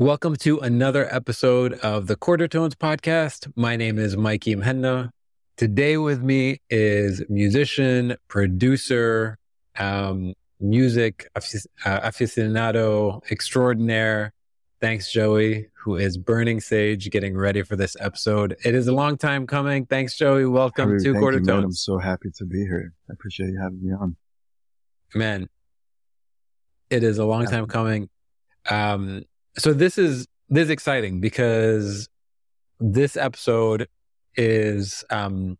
Welcome to another episode of the Quarter Tones podcast. My name is Mikey Muhanna. Today with me is musician, producer, um, music uh, aficionado extraordinaire. Thanks, Joey, who is burning sage, getting ready for this episode. It is a long time coming. Thanks, Joey. Welcome to Quarter you, Tones. Man. I'm so happy to be here. I appreciate you having me on. Man, it is a long time coming. Um, so this is this is exciting because this episode is um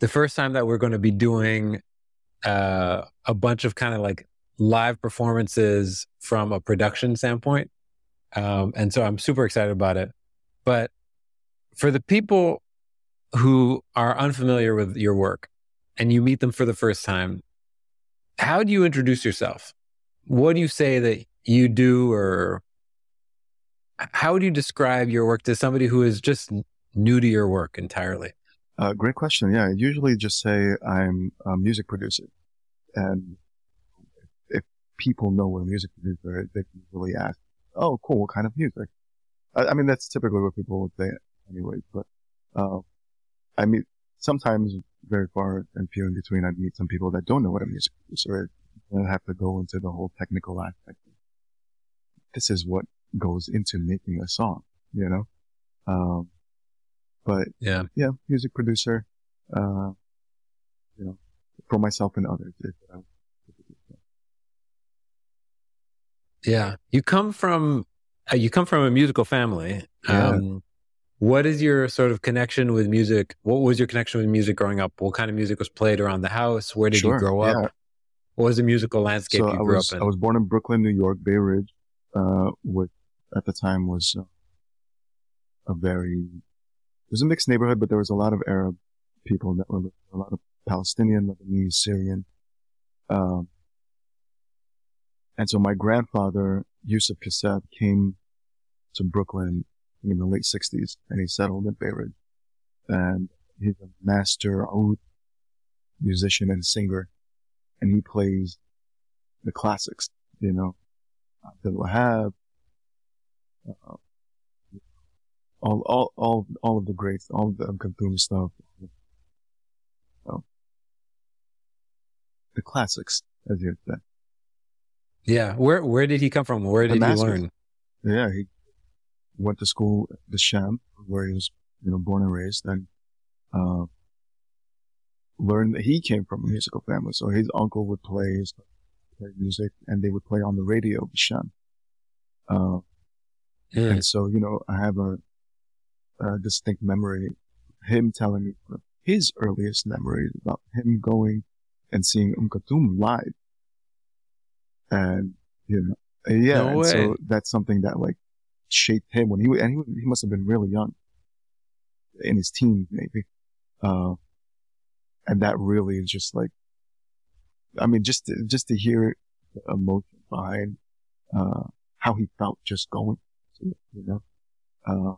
the first time that we're going to be doing uh a bunch of kind of like live performances from a production standpoint. Um and so i'm super excited about it. But for the people who are unfamiliar with your work and you meet them for the first time how do you introduce yourself? What do you say that you do or how would you describe your work to somebody who is just new to your work entirely? Uh, great question. Yeah, I usually just say I'm a music producer. And if people know what a music producer is, they can really ask, oh, cool, what kind of music? I, I mean, that's typically what people would say anyway, but, uh, I mean, sometimes very far and few in between, I'd meet some people that don't know what a music producer is. And I have to go into the whole technical aspect. This is what goes into making a song, you know? Um, but yeah, yeah, music producer, uh, you know, for myself and others. yeah. You come from, uh, you come from a musical family. Yeah. Um, what is your sort of connection with music? What was your connection with music growing up? What kind of music was played around the house? Where did sure, you grow up? Yeah. What was the musical landscape so you I grew was, up in? I was born in Brooklyn, New York, Bay Ridge, uh, which at the time was uh, a very, it was a mixed neighborhood, but there was a lot of Arab people that were a lot of Palestinian, Lebanese, Syrian. Um, and so my grandfather, Yusuf Kassab, came to Brooklyn in the late 60s and he settled in Ridge. And he's a master oud musician and singer. And he plays the classics, you know, Abdul Wahab, uh, all, all, all, all of the greats, all of the Kulthum stuff, you know, the classics, as you said. Yeah. Where, where did he come from? Where did he learn? Yeah, he went to school at the Sham, where he was, you know, born and raised, and uh, learned that he came from a musical family. So his uncle would play, his, play music, and they would play on the radio, the Sham. Uh, Mm. and so, you know, I have a, a distinct memory, him telling me his earliest memories about him going and seeing Um Kulthum live. And, you know, yeah, No so that's something that like shaped him when he, and he, he must have been really young in his teens, maybe. Uh, and that really is just like, I mean, just, to, just to hear the emotion behind, uh, how he felt just going, you know, uh,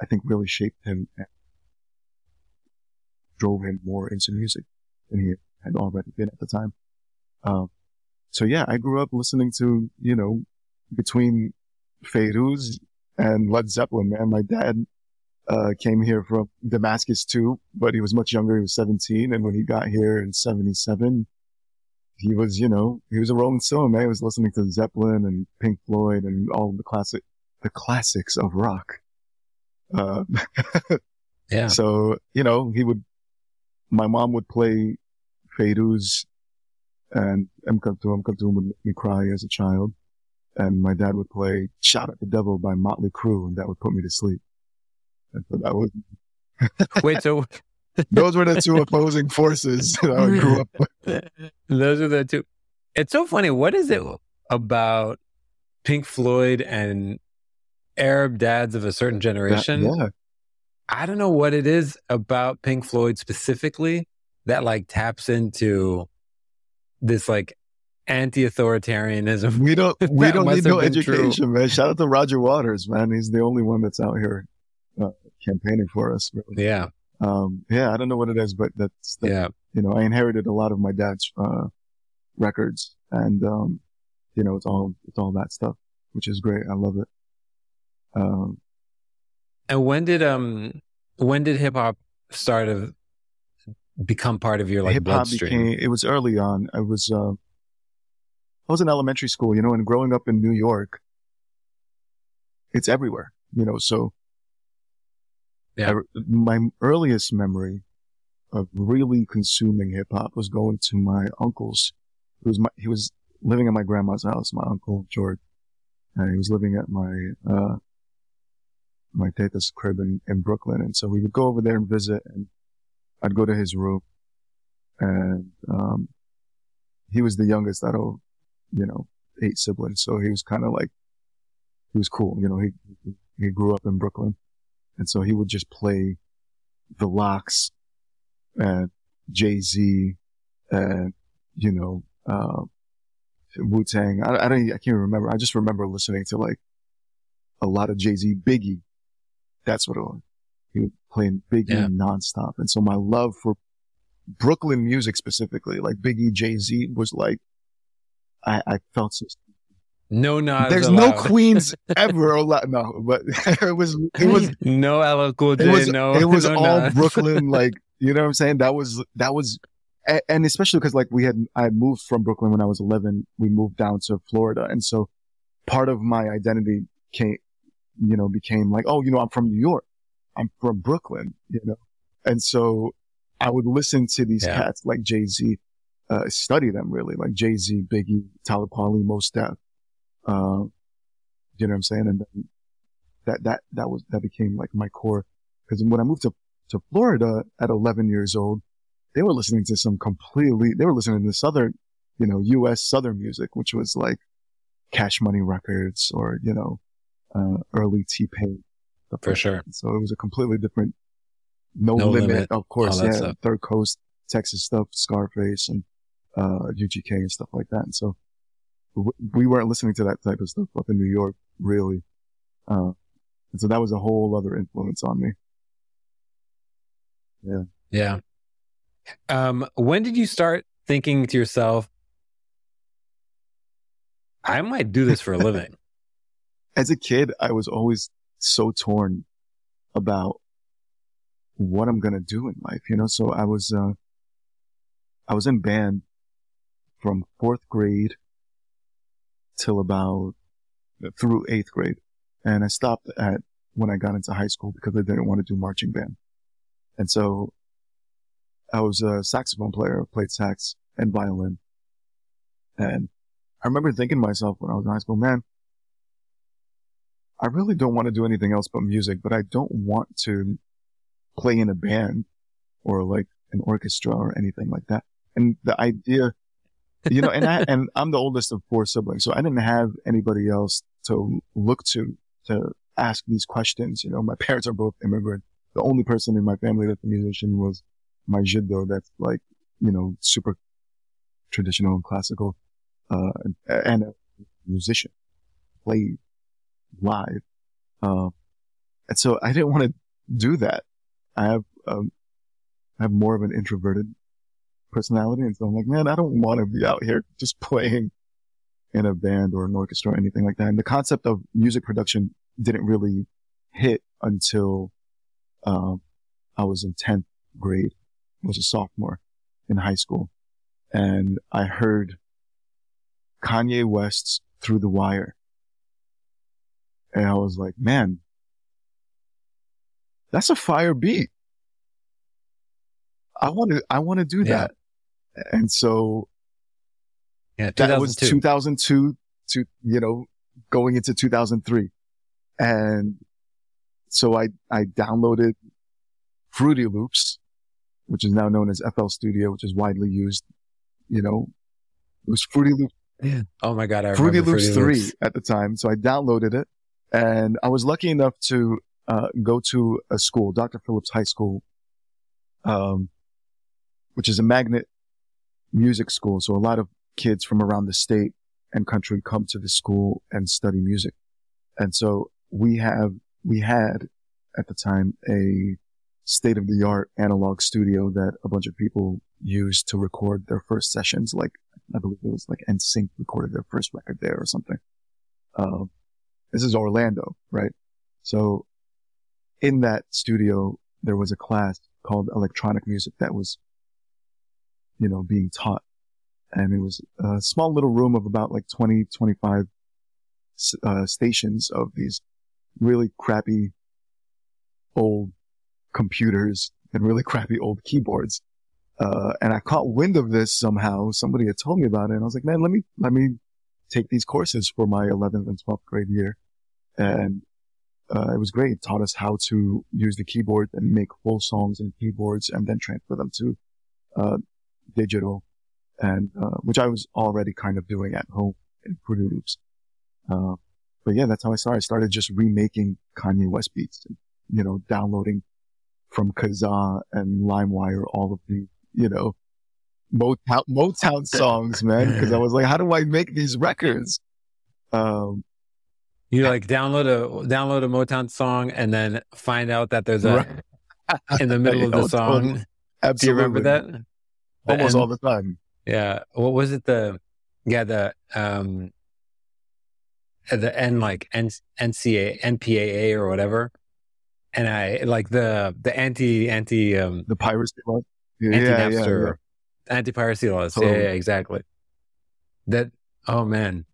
I think really shaped him and drove him more into music than he had already been at the time. Um, so yeah, I grew up listening to, you know, between Feiruz and Led Zeppelin, man. My dad, uh, came here from Damascus too, but he was much younger. He was 17. And when he got here in 77, he was, you know, he was a Rolling Stone, man. He was listening to Zeppelin and Pink Floyd and all the classic, the classics of rock. Uh, Yeah. so, you know, he would, my mom would play Feiruz and M. Kulthum. M. Kulthum would make me cry as a child. And my dad would play Shout at the Devil by Motley Crue and that would put me to sleep. And so that was, Wait, so those were the two opposing forces that I grew up with. Those are the two. It's so funny. What is it about Pink Floyd and Arab dads of a certain generation? Yeah. I don't know what it is about Pink Floyd specifically that like taps into this like anti-authoritarianism. We don't, we don't need no been true. education, man. Shout out to Roger Waters, man. He's the only one that's out here, uh, campaigning for us. Really. Yeah, Um, yeah, I don't know what it is, but that's, the, yeah, you know, I inherited a lot of my dad's, uh, records and, um, you know, it's all, it's all that stuff. which is great. I love it. Um, and when did um when did hip hop start to become part of your like hip hop bloodstream? became it was early on. I was uh, I was in elementary school, you know, and growing up in New York, it's everywhere, you know. So, Yeah. I- my earliest memory of really consuming hip hop was going to my uncle's. It was my he was living at my grandma's house, my uncle George, and he was living at my uh my teta's crib in, in Brooklyn, and so we would go over there and visit, and I'd go to his room, and um, he was the youngest out of you know eight siblings, so he was kind of like he was cool, you know. He he grew up in Brooklyn, and so he would just play the Lox and Jay Z and you know uh, Wu Tang. I, I don't I can't remember. I just remember listening to like a lot of Jay Z, Biggie. That's what it was. He was playing Biggie Yeah. nonstop, and so my love for Brooklyn music specifically, like Biggie, Jay Z, was like I, I felt so No nods there's no queens ever allowed. No, but it was, it was, no LL Cool J. it was, no, it was no all. Brooklyn. Like, you know what I'm saying? That was, that was, and especially because like we had, I had moved from Brooklyn when I was 11. We moved down to Florida. And so part of my identity came, you know, became like, oh, you know, I'm from New York. I'm from Brooklyn, you know? And so I would listen to these Yeah. cats like Jay Z, uh, study them really, like Jay Z, Biggie, Talib Kweli, Mos Def. Uh, you know what I'm saying? And then that, that, that was, that became like my core. Cause when I moved to, to Florida at 11 years old, they were listening to some completely, they were listening to southern, you know, US southern music, which was like Cash Money Records or, you know, uh, early T-Pain. For sure. So it was a completely different, no, No limit, Limit, of course, yeah, stuff. Third Coast, Texas stuff, Scarface and, uh, UGK and stuff like that. And so w- we weren't listening to that type of stuff up in New York, really. Uh, and so that was a whole other influence on me. Yeah. Yeah. Um, when did you start thinking to yourself, I might do this for a living? as a kid, I was always so torn about what I'm going to do in life, you know? So I was, uh, I was in band from fourth grade till about through eighth grade. And I stopped at when I got into high school because I didn't want to do marching band. And so I was a saxophone player, played sax and violin. And I remember thinking to myself when I was in high school, man, I really don't want to do anything else but music, but I don't want to play in a band or like an orchestra or anything like that. And the idea, you know, and I, and I'm the oldest of four siblings, so I didn't have anybody else to look to, to ask these questions. You know, my parents are both immigrant. The only person in my family that's a musician was my jiddo that's like, you know, super traditional and classical, uh, and, and a musician, played live. Uh, and so I didn't want to do that. I have, um, I have more of an introverted personality. And so I'm like, man, I don't want to be out here just playing in a band or an orchestra or anything like that. And the concept of music production didn't really hit until, um, I was in 10th grade, was a sophomore in high school. And I heard Kanye West's Through the Wire. And I was like, man, that's a fire beat. I want to, I want to do Yeah. that. And so Yeah, that was 2002. 2002 to, you know, going into 2003. And so I, I downloaded Fruity Loops, which is now known as FL Studio, which is widely used, you know, it was Fruity Loops Yeah. Oh my God. I Fruity Loops Fruity 3 Loops. at the time. So I downloaded it and I was lucky enough to, uh, go to a school, Dr. Phillips High School, um, which is a magnet music school. So a lot of kids from around the state and country come to the school and study music. And so we have, we had at the time a state of the art analog studio that a bunch of people used to record their first sessions. Like I believe it was like NSYNC recorded their first record there or something. Um, this is Orlando, right? So in that studio, there was a class called electronic music that was, you know, being taught. And it was a small little room of about like 20, 25 uh, stations of these really crappy old computers and really crappy old keyboards. Uh, and I caught wind of this somehow. Somebody had told me about it and I was like, man, let me, let me take these courses for my 11th and 12th grade year. And, uh, it was great. It taught us how to use the keyboard and make full songs in keyboards and then transfer them to, uh, digital and, uh, which I was already kind of doing at home in Fruity Loops. Uh, but yeah, that's how I started. I started just remaking Kanye West beats and, you know, downloading from Kazaa and LimeWire all of the, you know, Motown, Motown songs, man. Cause I was like, how do I make these records? Um, you like download a, download a Motown song and then find out that there's a, right. in the middle of the song. Totally. Absolutely. Do you remember that? Almost all the time. Yeah. What was it? The, yeah, the, um, the N like N, NCA, NPAA or whatever. And I like the, the anti, anti, um, the piracy laws. Yeah, anti Napster, yeah, yeah. Anti piracy laws. Yeah, yeah, exactly. That, oh man,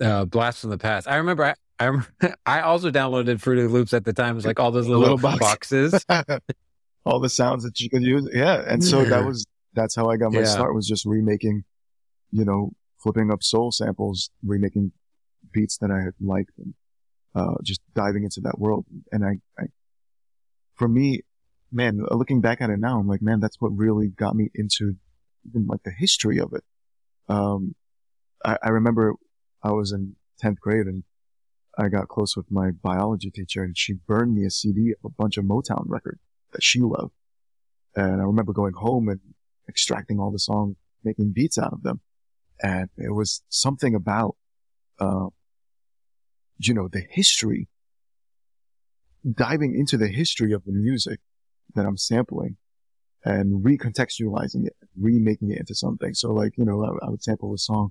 uh, blast from the past. I remember I, I, remember, I also downloaded Fruity Loops at the time. It was like all those little, little box. boxes. all the sounds that you could use. Yeah. And so that was, that's how I got my yeah. start was just remaking, you know, flipping up soul samples, remaking beats that I had liked and, uh, just diving into that world. And I, I, for me, man, looking back at it now, I'm like, man, that's what really got me into even like the history of it. Um, I, I remember I was in 10th grade and I got close with my biology teacher and she burned me a CD of a bunch of Motown records that she loved. And I remember going home and extracting all the songs, making beats out of them. And it was something about, uh, you know, the history, diving into the history of the music that I'm sampling and recontextualizing it, remaking it into something. So like, you know, I, I would sample a song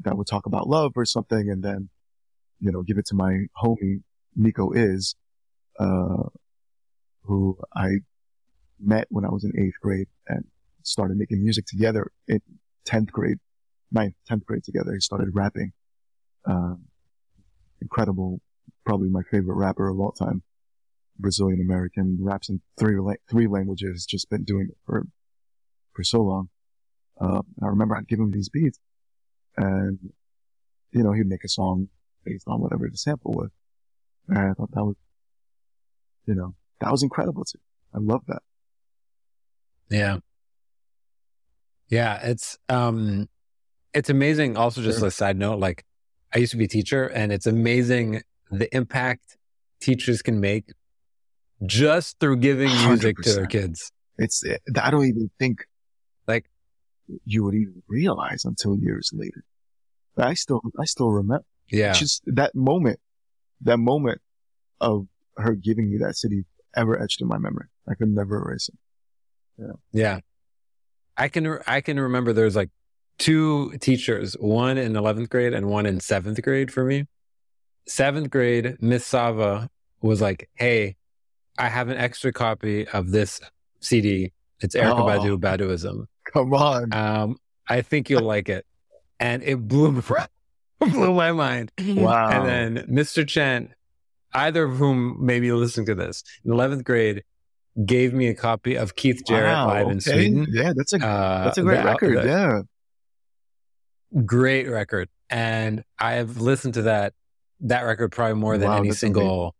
that would talk about love or something and then, you know, give it to my homie, Nico Is, uh, who I met when I was in eighth grade and started making music together in 10th grade, ninth, 10th grade together. He started rapping. Um, incredible, probably my favorite rapper of all time. Brazilian American, raps in three, three languages, just been doing it for, for so long. Uh, I remember I'd give him these beats and, you know, he'd make a song based on whatever the sample was. And I thought that was, you know, that was incredible too. I love that. Yeah. Yeah. It's, um, it's amazing. Also, just sure. a side note, like I used to be a teacher and it's amazing the impact teachers can make just through giving music 100%. to their kids. It's, eh, I don't even think like you would even realize until years later. But I still, I still remember. Yeah. Just that moment, that moment of her giving me that city ever etched in my memory. I could never erase it. Yeah. Yeah. I can, I can remember there's like two teachers, one in 11th grade and one in seventh grade for me. Seventh grade, Miss Sava was like, Hey, I have an extra copy of this CD. It's Erykah oh, Badu Baduizm. Come on. Um, I think you'll like it. And it blew, blew my mind. Wow. And then Mr. Chen, either of whom may be listening to this, in 11th grade, gave me a copy of Keith Jarrett wow, live okay. in Sweden. Yeah, that's a uh, that's a great the, record. The, yeah, great record, and I've listened to that that record probably more than wow, any single,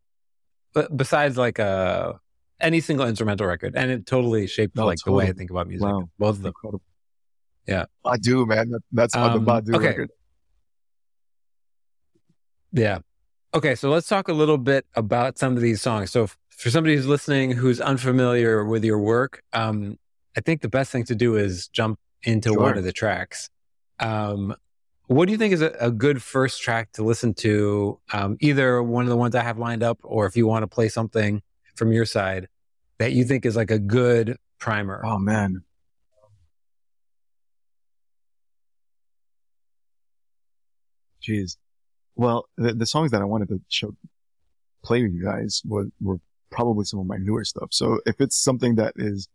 besides like a uh, any single instrumental record, and it totally shaped no, like totally. the way I think about music. Wow. Both of them. Incredible. Yeah, I do, man. That's on um, the Badu okay. record. Yeah. Okay, so let's talk a little bit about some of these songs. So, for somebody who's listening who's unfamiliar with your work, um, I think the best thing to do is jump into sure. one of the tracks. Um, what do you think is a, a, good first track to listen to? Um, either one of the ones I have lined up, or if you want to play something from your side that you think is like a good primer. Oh man. Jeez. Well, the, the songs that I wanted to show, play with you guys were, were probably some of my newer stuff. So if it's something that is,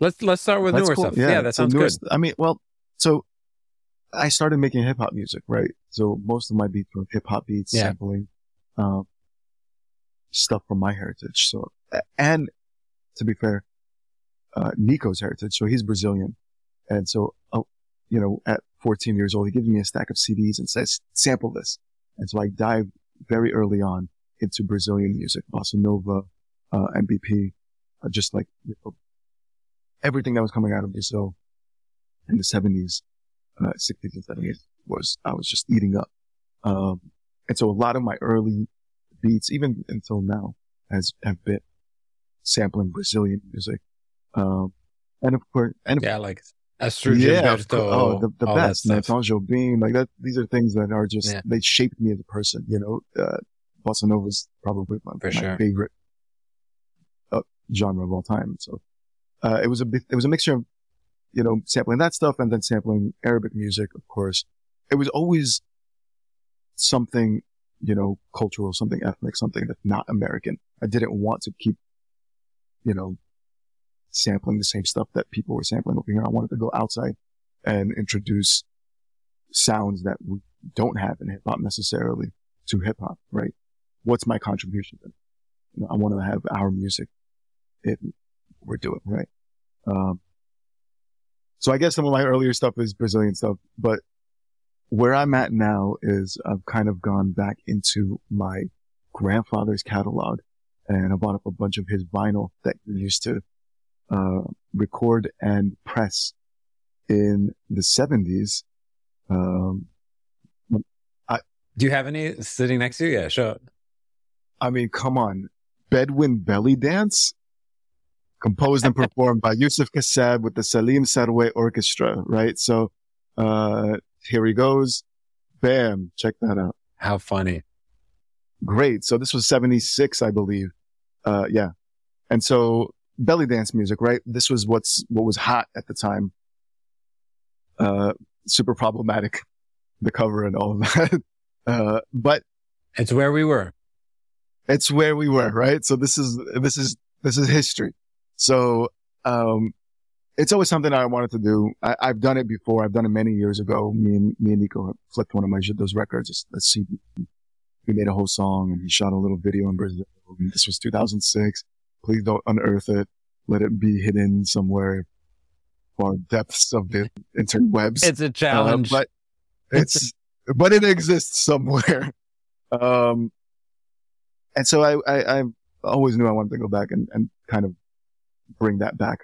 let's let's start with newer cool. stuff. Yeah, that so sounds newer good. I mean, well, so I started making hip hop music, right? So most of my beats were hip hop beats, Yeah. sampling, um, stuff from my heritage. So, and to be fair, uh, Nico's heritage. So he's Brazilian. And so, uh, you know, at 14 years old, he gives me a stack of CDs and says, sample this. And so I dive very early on into Brazilian music, bossa nova, uh, MPB, uh, just like you know, everything that was coming out of Brazil in the 70s, uh, 60s and 70s was, I was just eating up. Um, and so a lot of my early beats, even until now, has, have been sampling Brazilian music. Um, and of course, and of Yeah, like Astrud yeah, of Gilberto, oh, the, the best. Nathan Jobim, like that. These are things that are just Yeah. they shaped me as a person. You know, uh, bossa nova is probably my, my sure. favorite uh, genre of all time. So uh, it was a it was a mixture of you know sampling that stuff and then sampling Arabic music, of course. It was always something you know cultural, something ethnic, something that's not American. I didn't want to keep you know sampling the same stuff that people were sampling over here. I wanted to go outside and introduce sounds that we don't have in hip hop necessarily to hip hop, right? What's my contribution? Then? You know, I want to have our music we're doing, right? Um, so I guess some of my earlier stuff is Brazilian stuff, but where I'm at now is I've kind of gone back into my grandfather's catalog and I bought up a bunch of his vinyl that he used to uh, record and press in the 70s. Um, Do you have any sitting next to you? Yeah, sure. I mean, come on. Bedouin Belly Dance? Composed and performed by Yusuf Kassab with the Salim Sarwe Orchestra, right? So, uh, here he goes. Bam. Check that out. How funny. Great. So this was 76, I believe. Uh, yeah. And so belly dance music, right? This was what's, what was hot at the time. Uh, super problematic, the cover and all of that. Uh, but It's where we were. it's where we were, right? So this is, this is, this is history. So, um, it's always something I wanted to do. I, I've done it before. I've done it many years ago. Me and, me and Nico flipped one of my, those records, a CD. We made a whole song and he shot a little video in Brazil. This was 2006. Please don't unearth it. Let it be hidden somewhere far depths of the interwebs. It's a challenge. Uh, but it's, but it exists somewhere. Um, and so I, I, I always knew I wanted to go back and, and kind of bring that back.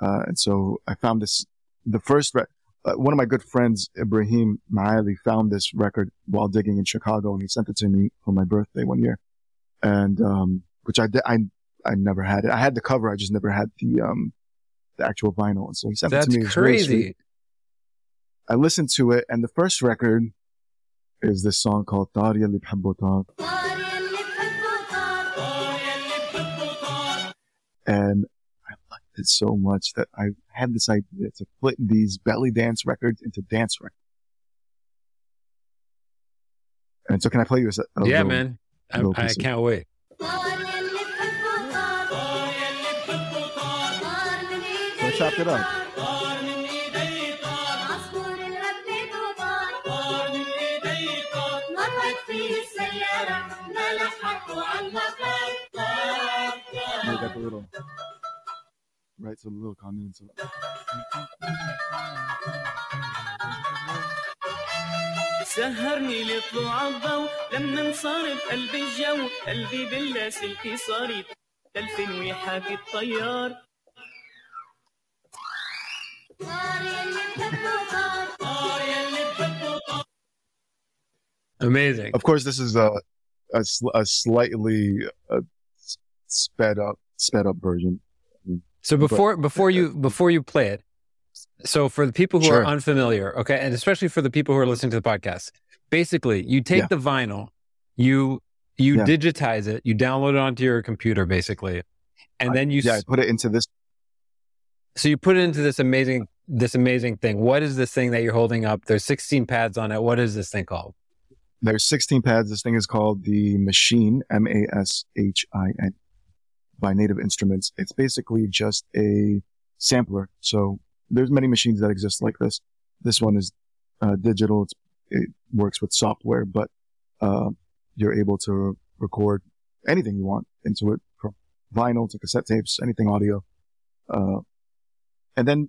Uh, and so I found this, the first, re- uh, one of my good friends, Ibrahim Maali, found this record while digging in Chicago and he sent it to me for my birthday one year. And, um, which I did, I, I never had it. I had the cover. I just never had the, um, the actual vinyl. And so he sent That's it to me. That's crazy. Really I listened to it and the first record is this song called Daria Li And it so much that I had this idea to split these belly dance records into dance records. And so can I play you a, se- a yeah, little- man. I, little I piece of- can't wait. So I chopped it up. And I got the little, right, so the little condiments. سهرني لطلوع الضو لما انصار بقلب الجو قلبي باللاسلكي صار تلفن ويحاكي الطيار Amazing. Of course, this is a a, sl- a slightly uh, s- sped up sped up version. So before before you before you play it, so for the people who Sure. are unfamiliar, okay, and especially for the people who are listening to the podcast, basically you take Yeah. the vinyl, you you Yeah. digitize it, you download it onto your computer, basically, and then you yeah, I s- put it into this. so you put it into this amazing this amazing thing. What is this thing that you're holding up? There's 16 pads on it. What is this thing called? There's 16 pads. This thing is called the Maschine, M-A-S-H-I-N, by Native Instruments. It's basically just a sampler. So there's many machines that exist like this. This one is uh, digital. It's, it works with software, but uh, you're able to record anything you want into it, from vinyl to cassette tapes, anything audio, uh, and then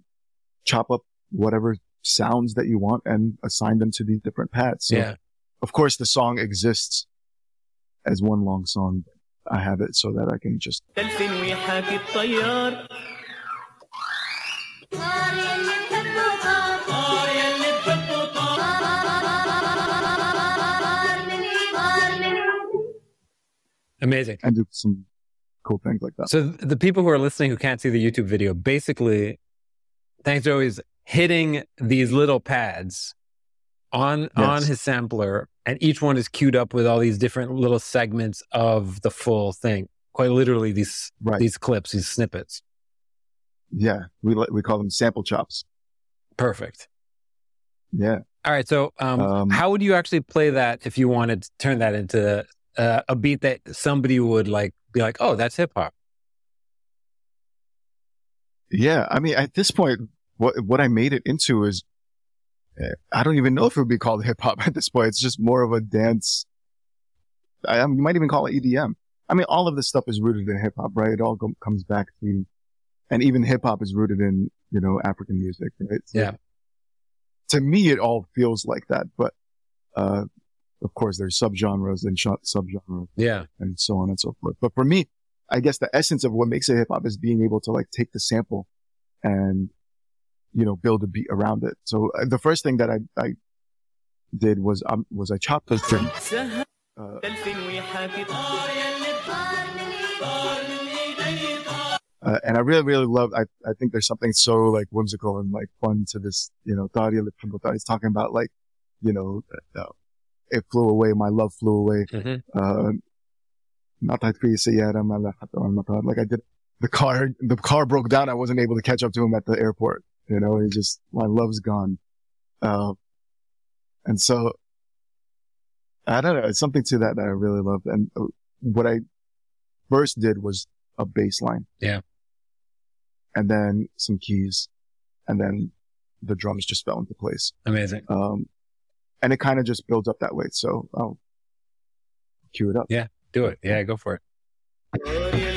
chop up whatever sounds that you want and assign them to these different pads. So, yeah. Of course, the song exists as one long song. I have it so that I can just. Amazing. And do some cool things like that. So the people who are listening who can't see the YouTube video, basically, thanks Joey's hitting these little pads on yes. on his sampler and each one is queued up with all these different little segments of the full thing. Quite literally, these Right. these clips, these snippets. yeah. We, we call them sample chops. Perfect. Yeah. All right. So, um, Um, how would you actually play that if you wanted to turn that into uh, a beat that somebody would like be like, "Oh, that's hip hop." Yeah, I mean, at this point, what what I made it into is, I don't even know if it would be called hip hop at this point. It's just more of a dance. I, um, you might even call it EDM. I mean, all of this stuff is rooted in hip hop, right? It all go, comes back to, and even hip hop is rooted in you know African music, right? So Yeah. To me, it all feels like that, but uh, of course, there's subgenres and sh- subgenres Yeah. and so on and so forth. But for me, I guess the essence of what makes it hip hop is being able to like take the sample and, you know, build a beat around it. So uh, the first thing that I, I did was, um, was I chopped the string. Uh, uh, and I really, really love, I, I think there's something so like whimsical and like fun to this, you know, Daria Lipinko. He's talking about like, you know, uh, uh, it flew away, my love flew away. Mm-hmm. Uh, like I did, the car, the car broke down. I wasn't able to catch up to him at the airport. You know, he just, my love's gone. Uh, and so I don't know. It's something to that that I really loved. And uh, what I first did was a bass line. Yeah. And then some keys and then the drums just fell into place. Amazing. Um, and it kind of just builds up that way. So I'll cue it up. Yeah. Do it. Yeah, go for it.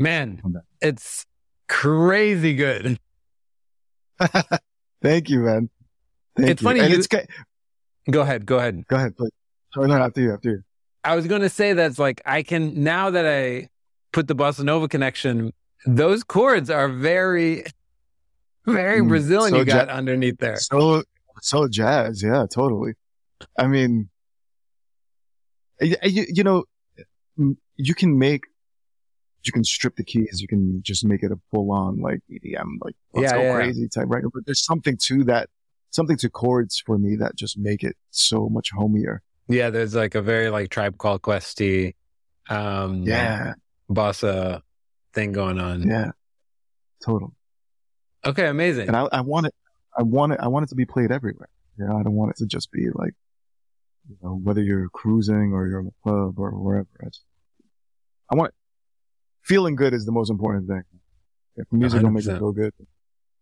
Man, it's crazy good. Thank you, man. Thank It's you. funny And you- it's Go ahead. Go ahead. go ahead, please. No, after you, after you. I was going to say that's like I can now that I put the bossa nova connection. Those chords are very, very Mm, Brazilian. so you got ja- underneath there. So, so jazz. Yeah, totally. I mean, you, you know, you can make, you can strip the keys. You can just make it a full on like EDM, like let's Yeah, go yeah, yeah. crazy type record. But there's something to that, something to chords for me that just make it so much homier. Yeah, there's like a very like tribe called Questy, um, Yeah. bossa thing going on. Yeah. Totally. Okay, amazing. And I, I want it, I want it, I want it to be played everywhere. You know, I don't want it to just be like, you know, whether you're cruising or you're in the club or wherever. I, just, I want, feeling good is the most important thing. If music don't make 100%. it feel good,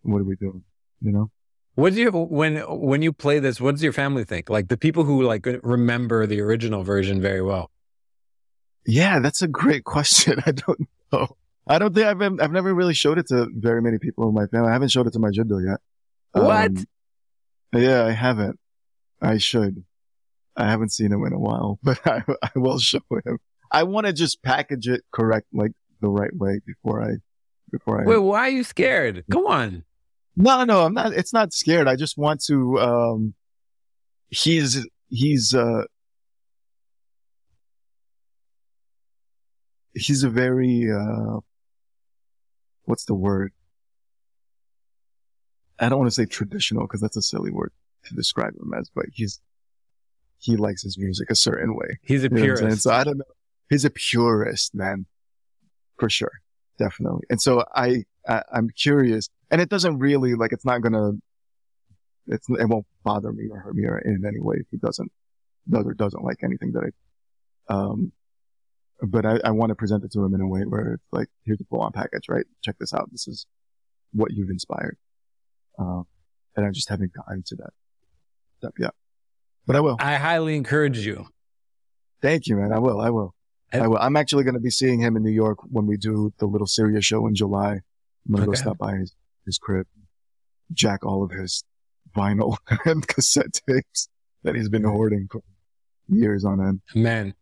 what are we doing? You know? What do you when when you play this? What does your family think? Like the people who like remember the original version very well. Yeah, that's a great question. I don't know. I don't think I've been, I've never really showed it to very many people in my family. I haven't showed it to my jiddo yet. What? Um, yeah, I haven't. I should. I haven't seen him in a while, but I, I will show him. I want to just package it correct, like the right way before I, before I. Wait, why are you scared? Come on. No, no, I'm not. It's not scared. I just want to. Um, he's he's uh he's a very uh what's the word? I don't want to say traditional because that's a silly word to describe him as, but he's he likes his music a certain way. He's a You know what I'm saying? purist. So I don't know. He's a purist, man, for sure, definitely. And so I, I I'm curious, and it doesn't really like it's not gonna, it's it won't bother me or hurt me or in any way if he doesn't does or doesn't like anything that I, um, but I, I want to present it to him in a way where it's like here's the full on package, right? Check this out. This is what you've inspired, um, and I just haven't gotten to that step yet. But I will. I highly encourage you. Thank you, man. I will. I will. I will. I'm actually going to be seeing him in New York when we do the little Syria show in July. I'm going to Okay. go stop by his, his crib, jack all of his vinyl and cassette tapes that he's been hoarding for years on end. Man.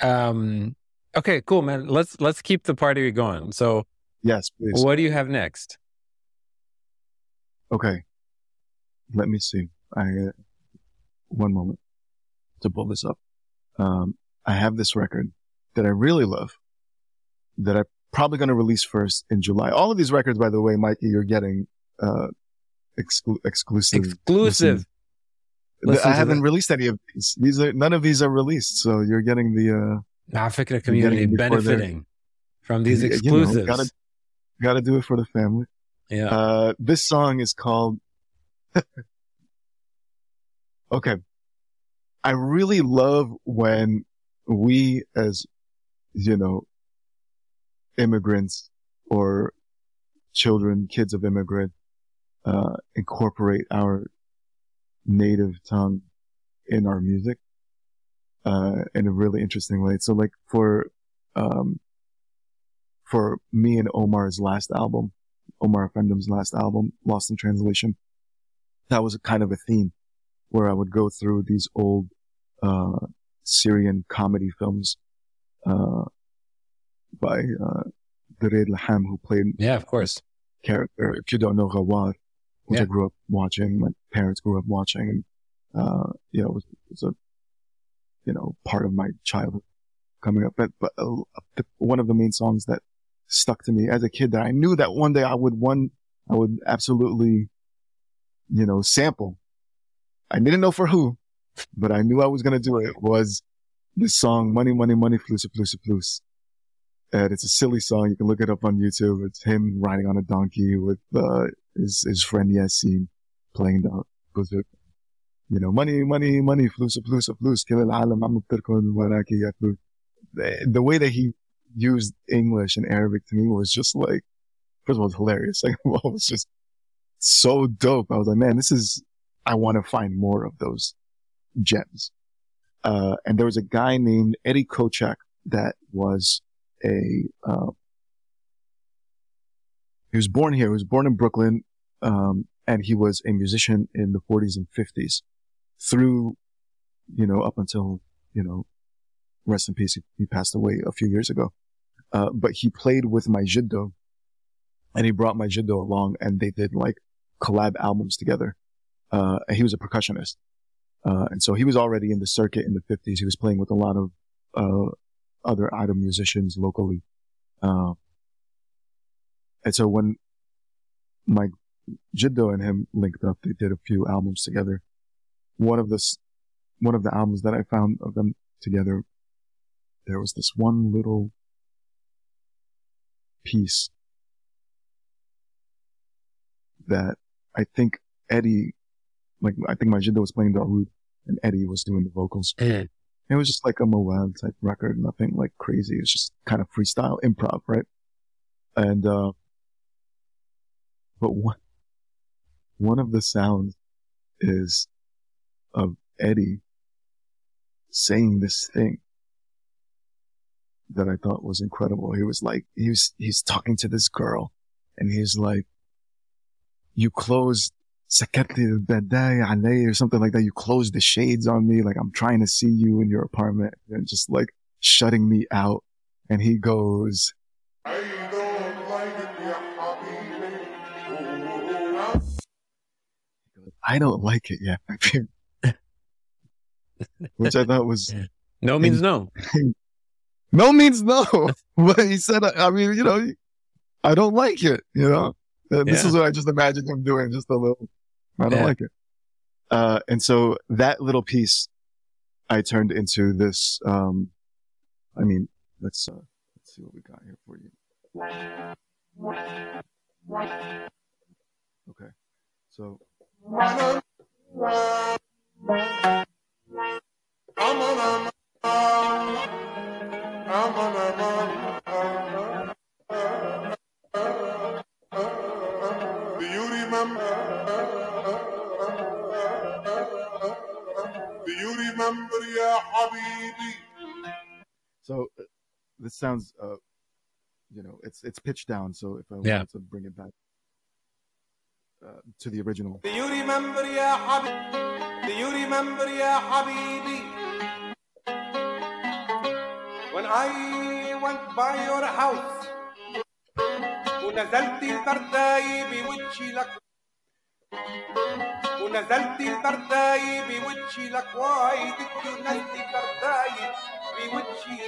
Um okay, cool, man. Let's let's keep the party going. So Yes, please. what do you have next? Okay. Let me see. I, uh, one moment to pull this up. Um, I have this record that I really love that I'm probably going to release first in July. All of these records, by the way, Mikey, you're getting, uh, exclu- exclusive. Exclusive. Listen I haven't that. released any of these. These are, none of these are released. So you're getting the, uh, afikra community benefiting from these you know, exclusives. gotta, gotta do it for the family. yeah. Uh, this song is called. okay. I really love when we as, you know, immigrants or children, kids of immigrant, uh, incorporate our native tongue in our music, uh, in a really interesting way. So like for, um, for me and Omar's last album, Omar Offendum's last album, Lost in Translation, that was a kind of a theme where I would go through these old, uh, Syrian comedy films, uh, by, uh, Duraid Lahham, who played yeah, of course. character, if you don't know Ghawar, which I Yeah. grew up watching, my parents grew up watching, and, uh, you know, it was, it was a, you know, part of my childhood coming up. But, but uh, the, one of the main songs that stuck to me as a kid that I knew that one day I would one, I would absolutely, you know, sample. I didn't know for who, but I knew I was going to do it was this song, Money, Money, Money, Flus, Flus, Flus. And it's a silly song. You can look it up on YouTube. It's him riding on a donkey with, uh, his, his friend Yassine playing the buzuk. You know, money, money, money, flus, flus, flus. The, way that he used English and Arabic to me was just like, first of all, it's hilarious. Second of all, it was just so dope. I was like, man, this is, I want to find more of those gems. Uh, and there was a guy named Eddie Kochak that was a, uh, he was born here. He was born in Brooklyn. Um, and he was a musician in the 40s and 50s through, you know, up until, you know, rest in peace. He, he passed away a few years ago. Uh, but he played with my Jiddo and he brought my Jiddo along and they did like collab albums together. Uh, he was a percussionist. Uh, and so he was already in the circuit in the 50s. He was playing with a lot of, uh, other item musicians locally. Uh, and so when my Jiddo and him linked up, they did a few albums together. One of the, one of the albums that I found of them together, there was this one little piece that I think Eddie, like, I think my Jiddo was playing the oud and Eddie was doing the vocals. Mm. It was just like a Moab type record, nothing like crazy. It's just kind of freestyle improv, right? And, uh, but one, one of the sounds is of Eddie saying this thing that I thought was incredible. He was like, he was, he's talking to this girl and he's like, you closed sakati al-badai alay or something like that. You close the shades on me. Like I'm trying to see you in your apartment and just like shutting me out. And he goes, I don't like it yet. Which I thought was No means no. no means no. but he said, I mean, you know, I don't like it, you know? This Yeah. is what I just imagined him doing, just a little, I don't Yeah. like it. Uh, and so that little piece I turned into this, um, I mean, let's, uh, let's see what we got here for you. Okay. So, Do sounds, uh, you know, it's, it's pitched down. So if I Yeah. wanted to bring it back, uh, to the original. Do you remember يا حبيبي Do you remember يا حبيبي When I went by your house ونزلت البرداي بوجهي لك ونزلت البرداي بوجهي لك Why did you نزل البرداي بوجهي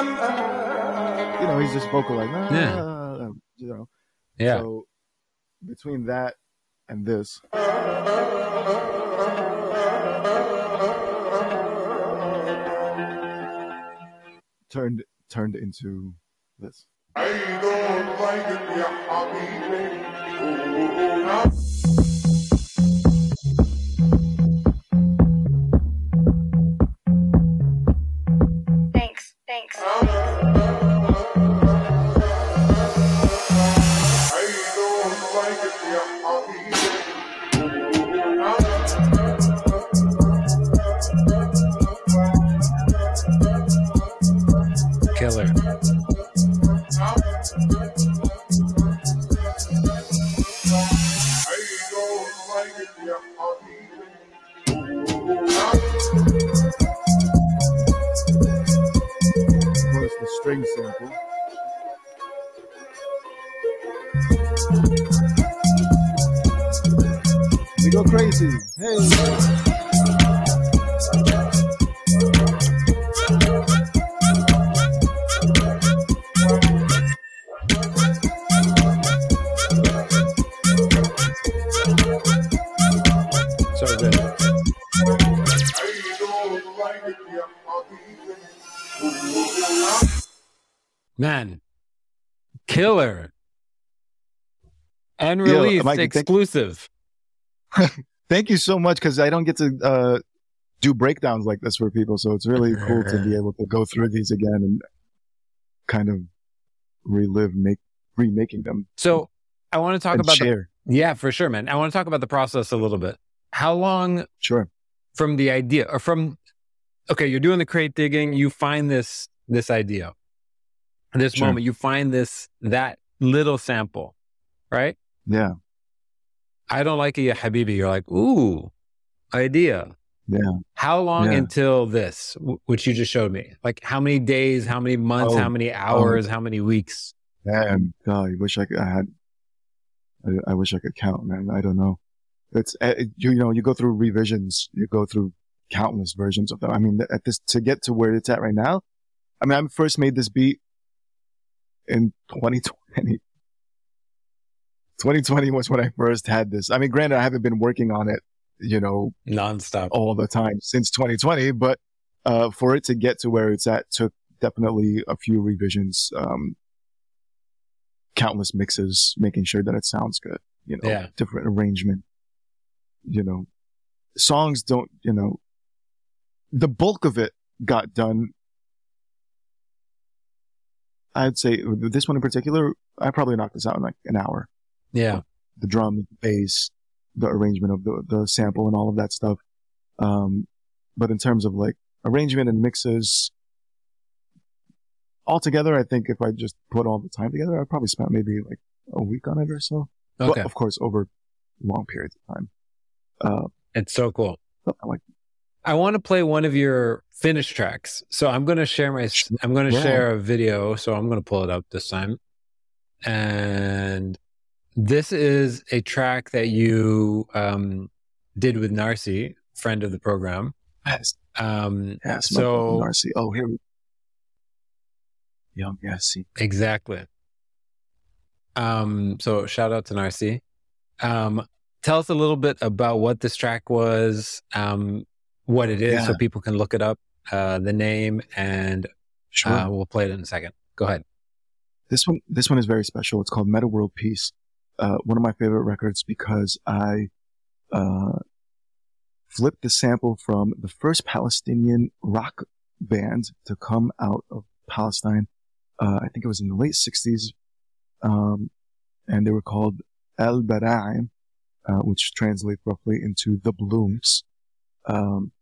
remember You know, he's just vocal like, nah, Yeah. you know. Yeah. So between that and this, turned turned into this. Hey. Man, killer. And released exclusive. Thank you so much because I don't get to uh, do breakdowns like this for people, so it's really cool to be able to go through these again and kind of relive, make remaking them So I want to talk about the, share. yeah, for sure, man. I want to talk about the process a little bit. How long Sure. from the idea or from okay, you're doing the crate digging, you find this this idea. This Sure. moment, you find this that little sample, right? Yeah. I don't like it, habibi. You're like, ooh, idea. Yeah. How long Yeah. until this, which you just showed me? Like how many days, how many months, Oh, how many hours, how many weeks? Man, God, I wish I could. I had. I, I wish I could count, man. I don't know. It's uh, you, you know you go through revisions, you go through countless versions of them. I mean, at this to get to where it's at right now. I mean, I first made this beat in 2020. 2020 was when I first had this. I mean, granted, I haven't been working on it, you know, nonstop. all the time since 2020, but uh, for it to get to where it's at took definitely a few revisions, um, countless mixes, making sure that it sounds good, you know, Yeah. different arrangement, you know, songs don't, you know, the bulk of it got done. I'd say this one in particular, I probably knocked this out in like an hour Yeah. the drum, the bass, the arrangement of the, the sample and all of that stuff. Um, but in terms of like arrangement and mixes, altogether, I think if I just put all the time together, I probably spent maybe like a week on it or so. Okay. But of course, over long periods of time. Uh, It's so cool. I like, I want to play one of your finished tracks. So I'm going to share my, I'm going to Yeah. share a video. So I'm going to pull it up this time. And this is a track that you um, did with Narcy, friend of the program. yes, Um, yes, So- Narcy. Oh, here we Young Yassi. exactly. Um, so shout out to Narcy. Um, tell us a little bit about what this track was, um, what it is, so people can look it up, uh, the name, and Sure. uh, we'll play it in a second. Go ahead. This one, this one is very special. It's called Meta World Peace. Uh, one of my favorite records because I, uh, flipped the sample from the first Palestinian rock band to come out of Palestine. Uh, I think it was in the late sixties. Um, and they were called El Bara'im, uh, which translates roughly into the blooms. Um,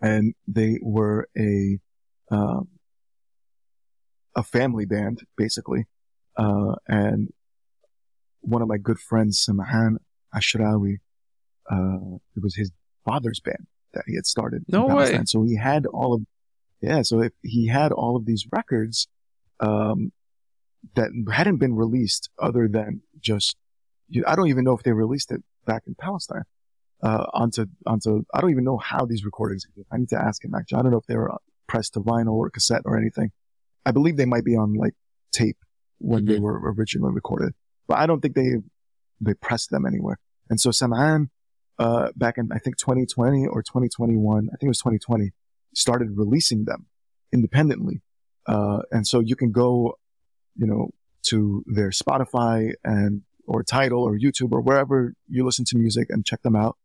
and they were a, um, a family band, basically. Uh, and one of my good friends, Samahan Ashrawi, uh, it was his father's band that he had started. in No way. So he had all of, yeah, so if he had all of these records, um, that hadn't been released other than just, I don't even know if they released it back in Palestine. Uh, onto, onto, I don't even know how these recordings, I need to ask him actually. I don't know if they were pressed to vinyl or cassette or anything. I believe they might be on like tape when they Mhm. were originally recorded, but I don't think they they pressed them anywhere. And so Sam'an, uh, back in I think 2020 or 2021, I think it was 2020, started releasing them independently. Uh, and so you can go, you know, to their Spotify and or Tidal or YouTube or wherever you listen to music and check them out.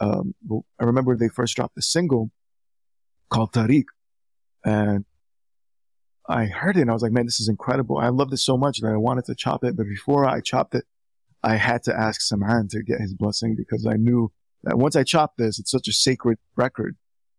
Um, I remember they first dropped a single called Tariq, and I heard it and I was like, man, this is incredible. I love this so much that I wanted to chop it. But before I chopped it, I had to ask Samhan to get his blessing because I knew that once I chop this, it's such a sacred record.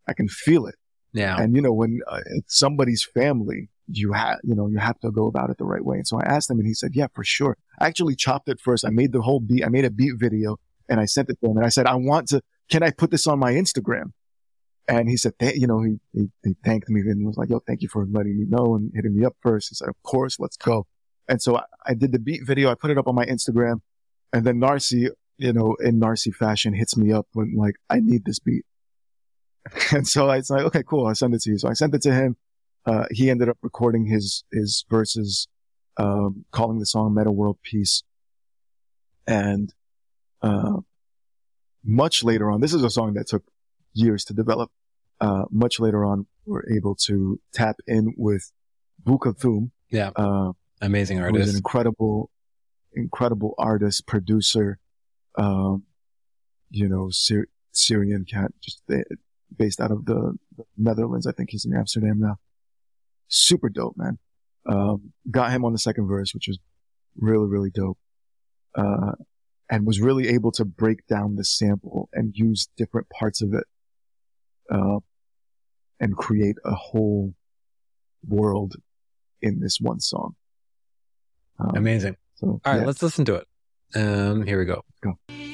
I can feel it. Yeah. And you know, when uh, it's somebody's family, you have, you know, you have to go about it the right way. And so I asked him and he said, yeah, for sure. I actually chopped it first. I made the whole beat. I made a beat video and I sent it to him and I said, I want to, can I put this on my Instagram? And he said, you know, he, he, he thanked me and was like, yo, thank you for letting me know and hitting me up first. He said, of course, let's go. And so I, I did the beat video. I put it up on my Instagram and then Narcy, you know, in Narcy fashion hits me up when like, I need this beat. And so I was like, okay, cool. I'll send it to you. So I sent it to him. Uh, he ended up recording his, his verses, um, calling the song Meta World Peace. And, uh, much later on, this is a song that took years to develop. Uh, much later on, we're able to tap in with Bu Kolthoum, Yeah. uh, Amazing is an artist. incredible, incredible artist, producer, um, you know, Syr- Syrian cat, just ba- based out of the, the Netherlands. I think he's in Amsterdam now. Super dope, man. Um, got him on the second verse, which was really, really dope. Uh, and was really able to break down the sample and use different parts of it, uh, and create a whole world in this one song. Um, Amazing. so, All right, yeah. let's listen to it. Um, here we go. لا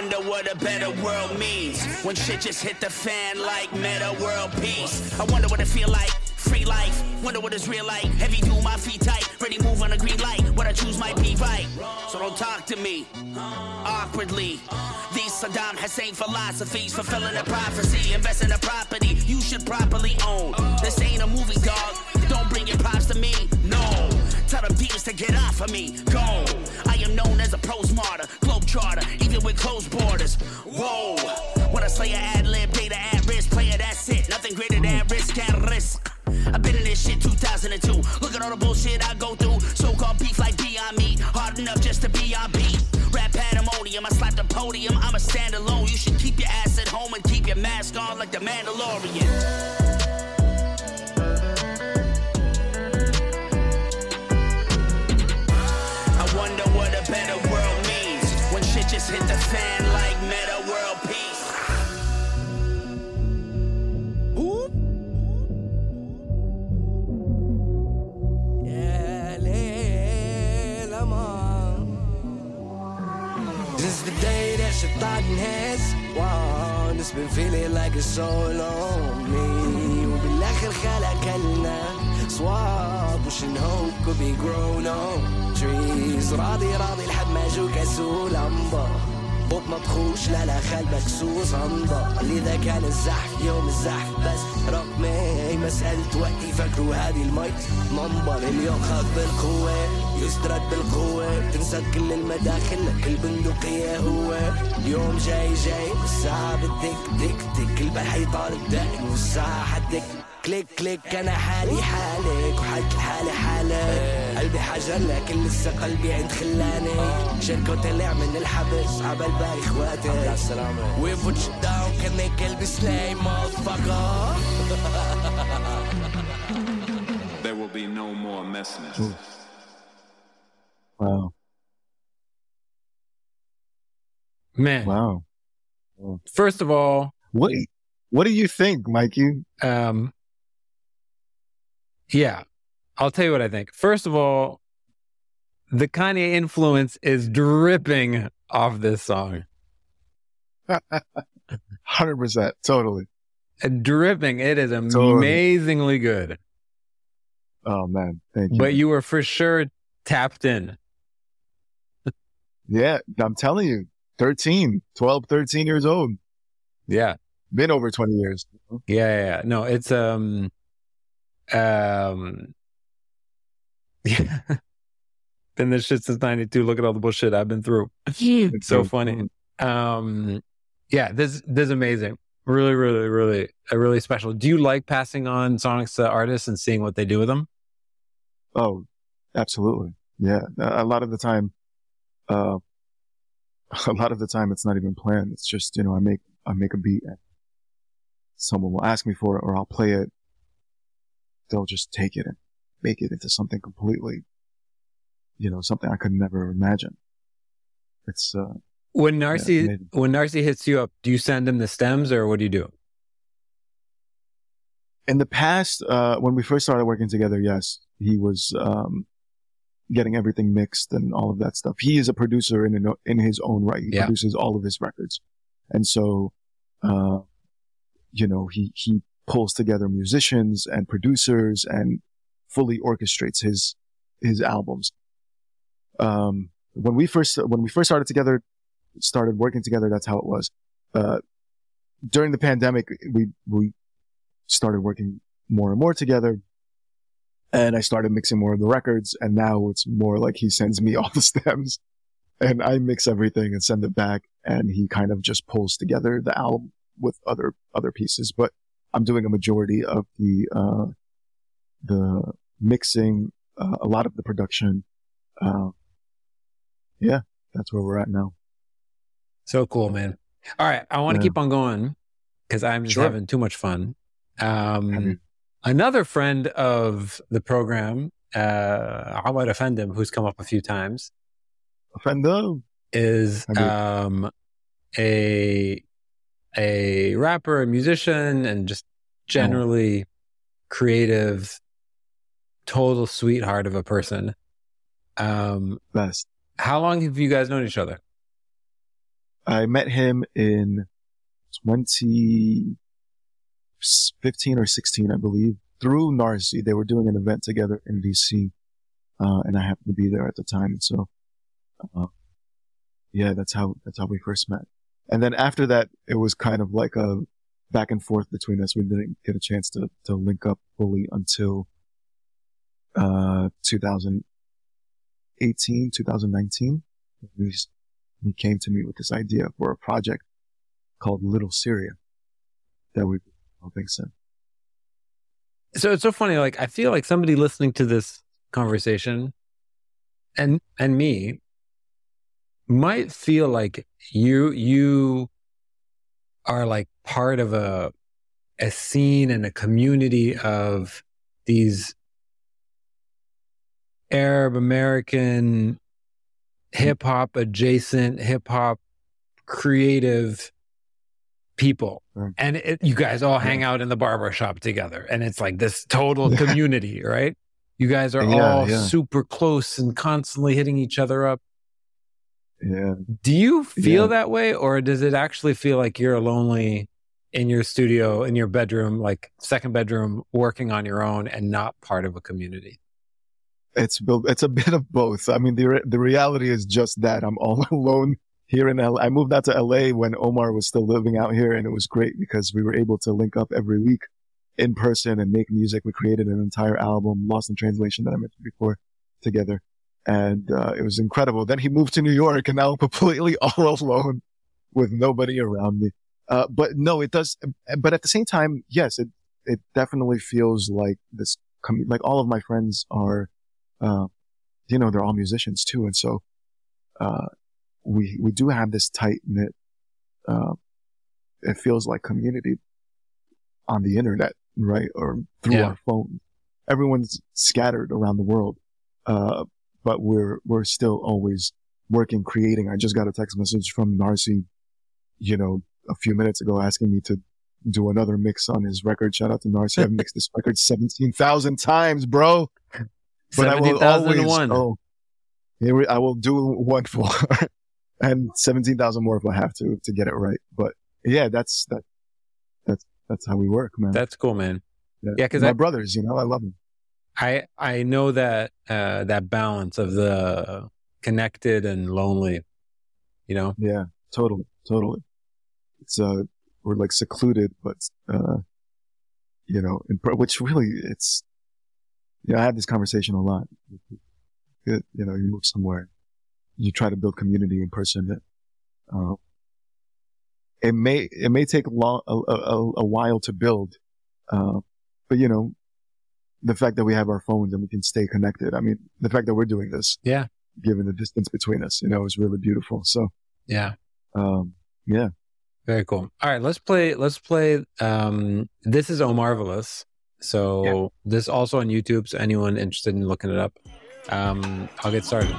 wonder what a better world means when shit just hit the fan like meta world peace. I wonder what it feel like. Free life, wonder what it's real like. Heavy do my feet tight, ready move on a green light. What I choose might be right. So don't talk to me awkwardly. These Saddam Hussein philosophies fulfilling a prophecy. Invest in a property you should properly own. This ain't a movie, dog. Don't bring your props to me. Tell the beaters to get off of me. Go. I am known as a pros martyr, globe charter, even with closed borders. Whoa. When I say a ad lib, data at risk, player, that's it. Nothing greater than risk and risk. I've been in this shit 2002. Look at all the bullshit I go through. So called beef like Beyond Meat. Hard enough just to be on beat. Rap pandemonium, I slap the podium. I'm a standalone. You should keep your ass at home and keep your mask on like the Mandalorian. الناس. وانس بن فيلي لايك اتس اول وبالآخر خلق لنا صواب وشن هوب could be grown تريز راضي راضي لحد ما جو كسول أمبا. بوب مطخوش لا لا خال مكسوس عمضة لذا كان الزحف يوم الزحف بس. رقمي مسألة وقتي فكروا هذه المايك منبر اليوم خاك بالقوة. يسترد بالقوة تنسى كل المداخل كل بندقية هو. اليوم جاي جاي والساعة بتدك دك دك البحر يطارد دق والساعة حدك كليك كليك أنا حالي حالك وحالك حالي حالك قلبي حجر لكن لسه قلبي عند خلاني. شركة طلع من الحبس عبال باقي إخواتي. We put you down كانك قلبي سلاي motherfucker? There will be no more messiness. Wow. Man, Wow. first of all, What what do you think, Mikey? um, yeah, I'll tell you what I think. First of all, the Kanye influence is dripping off this song. Hundred percent. Totally. Uh, Dripping. It is Totally. amazingly good. Oh man. Thank you. But you were for sure tapped in. Yeah, I'm telling you. 13, 12, 13 years old. Yeah. Been over 20 years. Yeah, yeah, yeah. No, it's um um yeah. been this shit since ninety two. Look at all the bullshit I've been through. It's so funny. Um yeah, this this is amazing. Really, really, really uh, really special. Do you like passing on songs to artists and seeing what they do with them? Oh, absolutely. Yeah. A a lot of the time, uh, a lot of the time it's not even planned. It's just, you know, I make, I make a beat and someone will ask me for it or I'll play it. They'll just take it and make it into something completely, you know, something I could never imagine. It's, uh, When Narcy amazing. when Narcy hits you up, do you send him the stems or what do you do? in the past, uh, when we first started working together, yes, he was, um, getting everything mixed and all of that stuff. He is a producer in, in his own right. He Yeah. produces all of his records. And so, uh, you know, he, he pulls together musicians and producers and fully orchestrates his, his albums. Um, when we first, when we first started together, started working together, that's how it was. Uh, during the pandemic, we, we started working more and more together. And I started mixing more of the records. And now it's more like he sends me all the stems and I mix everything and send it back. And he kind of just pulls together the album with other, other pieces. But I'm doing a majority of the, uh, the mixing, uh, a lot of the production. Uh, yeah, that's where we're at now. So cool, man. All right. I want to Yeah. keep on going because I'm just Sure. having too much fun. Um, another friend of the program, uh, Omar Offendum, who's come up a few times, Offendo. is um, a a rapper, a musician, and just generally creative, total sweetheart of a person. Um, Best. how long have you guys known each other? I met him in 2015 or 16, I believe, through Narcy. They were doing an event together in DC, uh, and I happened to be there at the time. And so, uh, yeah, that's how that's how we first met. And then after that, it was kind of like a back and forth between us. We didn't get a chance to to link up fully until uh 2018, 2019. He, he came to me with this idea for a project called Little Syria that we developing think So So it's so funny. Like I feel like somebody listening to this conversation, and and me, might feel like you you are like part of a a scene and a community of these Arab American hip hop adjacent hip hop creative people Right. and it, you guys all hang out in the barber shop together and it's like this total community right you guys are Yeah, all yeah. super close and constantly hitting each other up Yeah. do you feel Yeah. that way or does it actually feel like you're lonely in your studio in your bedroom like second bedroom working on your own and not part of a community It's built, it's a bit of both. I mean, the the reality is just that I'm all alone here in LA. I moved out to LA when Omar was still living out here, and it was great because we were able to link up every week in person and make music. We created an entire album, Lost in Translation, that I mentioned before, together, and uh, it was incredible. Then he moved to New York, and now I'm completely all alone with nobody around me. Uh, but no, it does. But at the same time, yes, it it definitely feels like this. Like all of my friends are uh, you know, they're all musicians too. And so, uh, we, we do have this tight knit, uh, it feels like community on the internet, right? Or through Yeah. our phone. Everyone's scattered around the world. Uh, but we're, we're still always working, creating. I just got a text message from Narcy, you know, a few minutes ago asking me to do another mix on his record. Shout out to Narcy. I've mixed this record 17,000 times, bro but I will always oh, here we, I will do one for and seventeen thousand more if I have to to get it right. But yeah, that's that that's that's how we work, man. that's cool man yeah, 'cause my I- brothers, you know, I love them. I I know that uh, that balance of the connected and lonely, you know. Yeah, totally, totally. It's uh, we're like secluded, but uh, you know, in, which really it's. You know, I have this conversation a lot. You know, you move somewhere, you try to build community in person. Uh, it may it may take long a, a, a while to build, uh, but you know, the fact that we have our phones and we can stay connected. I mean, the fact that we're doing this, Yeah. given the distance between us, you know, is really beautiful. So, Yeah. um, yeah. Very cool. All right, let's play. Let's play. Um, this is Oh Marvelous. So this also on YouTube. So anyone interested in looking it up, um, I'll get started.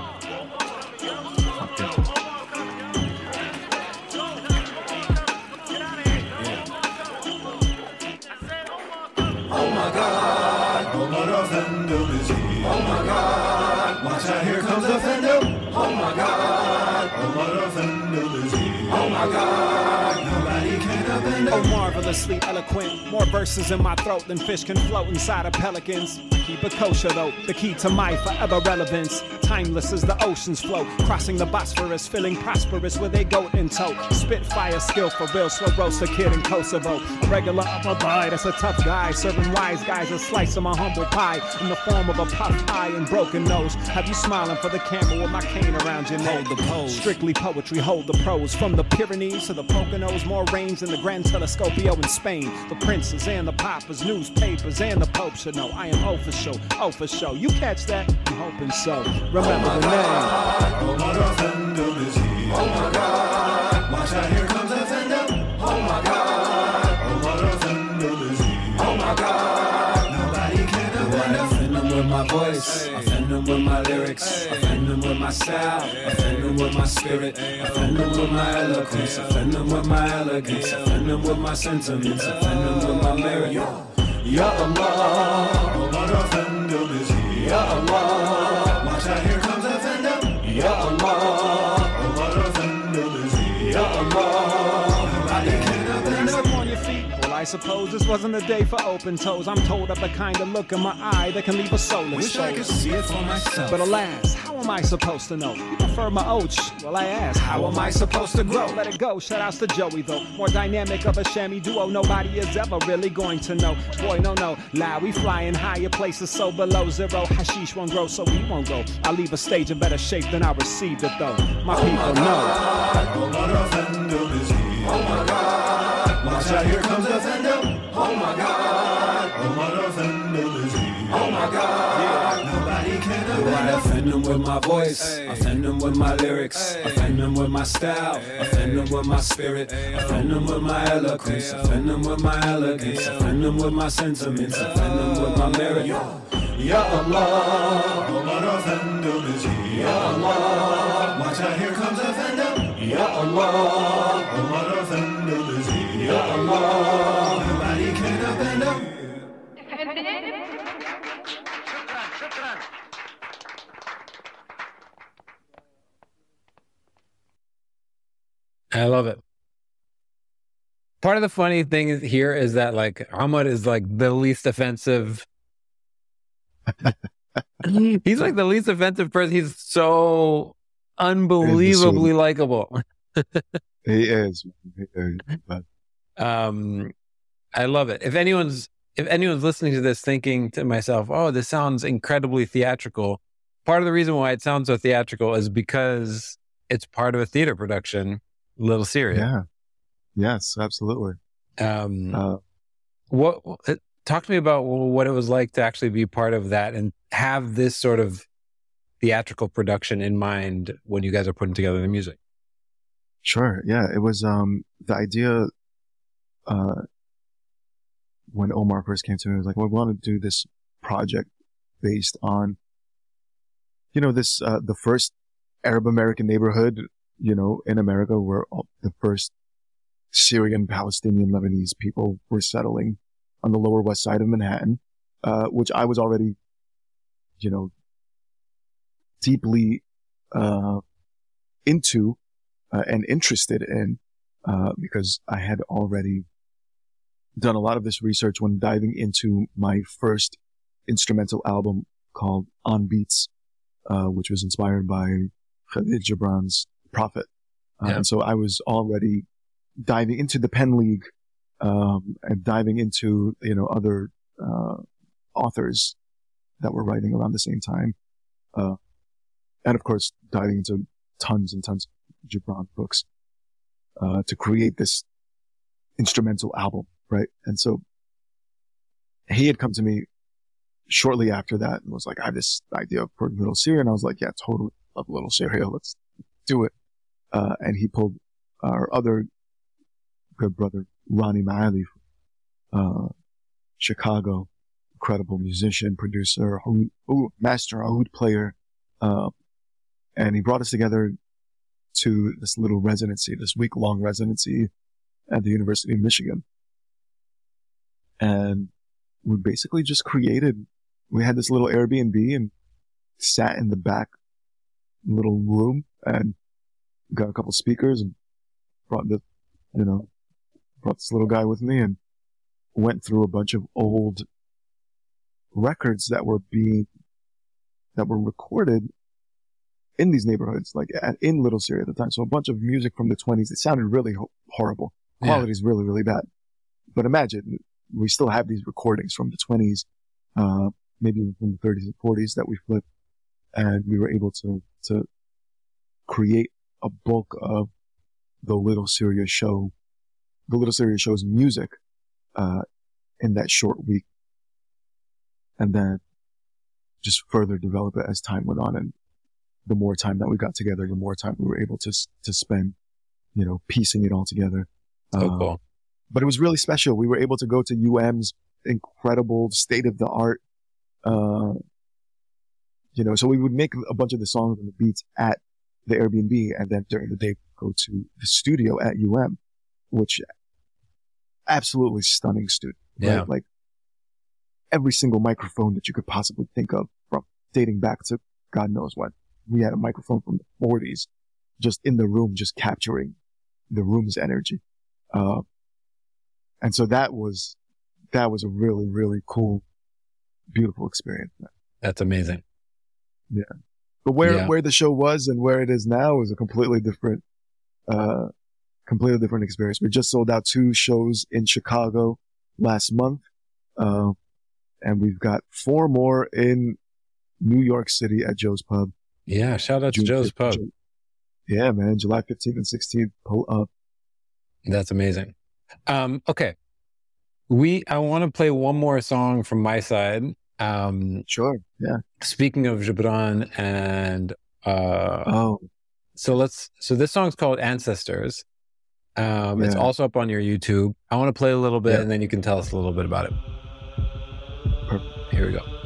Can offend him. Marvelously eloquent. More verses in my throat than fish can float inside of pelicans. Keep it kosher though, the key to my forever relevance. Timeless as the oceans flow, crossing the Bosphorus, feeling prosperous with a goat in tow. Spitfire skill for real, slow roast a kid in Kosovo. Regular upper boy, that's a tough guy, serving wise guys a slice of my humble pie in the form of a puffed eye and broken nose. Have you smiling for the camera with my cane around your neck? Hold the pose. Strictly poetry, hold the prose. From the Pyrenees to the Poconos, more range than the Grand Telescopio in Spain. The princes and the poppers, newspapers and the Pope should know. I am official, oh for show. You catch that? I'm hoping so. Remember the name. Omar Offendum is here. Oh my God, watch out, here comes Offendum. Oh my God, Omar Offendum is here. Oh my God, nobody can offend him. Offend them with my voice, offend them with my lyrics, offend them with my style, offend them with my spirit, offend them with my eloquence, offend them with my elegance, offend them with my sentiments, offend them with my merit. Ya Allah, Omar Offendum is here. Ya Allah, Watch out, here comes is here. Ya Allah. Suppose this wasn't a day for open toes. I'm told of the kind of look in my eye that can leave a soulless Wish I could see it for myself. But alas, how am I supposed to know? You prefer my ouch? Well, I ask, how am I supposed to grow? Let it go. Shout outs to Joey, though. More dynamic of a chamois duo. Nobody is ever really going to know. Boy, no, no. Lie, we flying higher places so below zero. Hashish won't grow, so we won't go. I leave a stage in better shape than I received it, though. My people know. Omar Offendum is here. Oh my God. Out, here comes Offendum. Oh my God. Offendum is here. Oh my God. Nobody can I offend them with my voice, offend them with my lyrics, I offend them with my style, offend them with my spirit, offend them with my eloquence, offend them with my elegance, I offend them with my sentiments, offend them with my merit. Ya Allah, Omar Offendum is here. Ya Allah, watch out, here comes Offendum. Ya Allah, Allah, nobody can offend him. I love it. Part of the funny thing is here is that like Ahmad is like the least offensive. He's like the least offensive person. He's so unbelievably likable. He is. He is. Um, I love it. If anyone's if anyone's listening to this thinking to myself, "Oh, this sounds incredibly theatrical," part of the reason why it sounds so theatrical is because it's part of a theater production, Little Syria. yeah. Yes, absolutely. Um, Uh, what uh, talk to me about what it was like to actually be part of that and have this sort of theatrical production in mind when you guys are putting together the music. Sure. Yeah. It was, um, the idea, uh, when Omar first came to me, I was like, well, we want to do this project based on, you know, this, uh, the first Arab American neighborhood, you know, in America where all, the first Syrian, Palestinian, Lebanese people were settling on the lower west side of Manhattan, uh, which I was already, you know, deeply, uh, into uh, and interested in uh, because I had already done a lot of this research when diving into my first instrumental album called On Beats, uh, which was inspired by Khalil Gibran's Prophet. Uh, Yeah. And so I was already diving into the pen league um, and diving into you know other uh, authors that were writing around the same time, uh, and of course diving into tons and tons of Gibran books uh, to create this instrumental album, right? And so he had come to me shortly after that and was like, "I have this idea of for Little Syria," and I was like, "Yeah, totally love Little Syria. Let's do it." Uh, and he pulled our other good brother, Ronnie Malley, uh, Chicago, incredible musician, producer, oud, master oud player, uh, and he brought us together to this little residency, this week long residency at the University of Michigan. And we basically just created, we had this little Airbnb and sat in the back little room and got a couple speakers and brought the, you know, brought this little guy with me and went through a bunch of old records that were being, that were recorded in these neighborhoods, like at, in Little Syria at the time. So a bunch of music from the 20s. It sounded really ho- horrible. Yeah. Quality is really, really bad. But imagine we still have these recordings from the 20s, uh, maybe even from the 30s and 40s that we flipped, and we were able to to create a bulk of the Little Syria show, the Little Syria show's music, uh, in that short week, and then just further develop it as time went on. And the more time that we got together, the more time we were able to to spend, you know, piecing it all together. So Uh, cool. but it was really special. We were able to go to UM's incredible state of the art, uh, you know, so we would make a bunch of the songs and the beats at the Airbnb and then during the day go to the studio at UM, which absolutely stunning studio. right? Yeah. Like every single microphone that you could possibly think of from dating back to God knows when. We had a microphone from the forties just in the room, just capturing the room's energy. Uh, And so that was, that was a really, really cool, beautiful experience. That's amazing. Yeah. But where, Yeah. where the show was and where it is now is a completely different, uh, completely different experience. We just sold out two shows in Chicago last month. Uh, and we've got four more in New York City at Joe's Pub. Yeah. Shout out to Joe's 15th, Pub. Yeah, man. July 15th and 16th. Pull up. That's amazing. Um, okay. We, I want to play one more song from my side. Um, sure. Yeah. Speaking of Gibran and, uh, Oh, so let's, so this song's called Ancestors. Um, it's also up on your YouTube. I want to play a little bit Yeah. and then you can tell us a little bit about it. Here we go.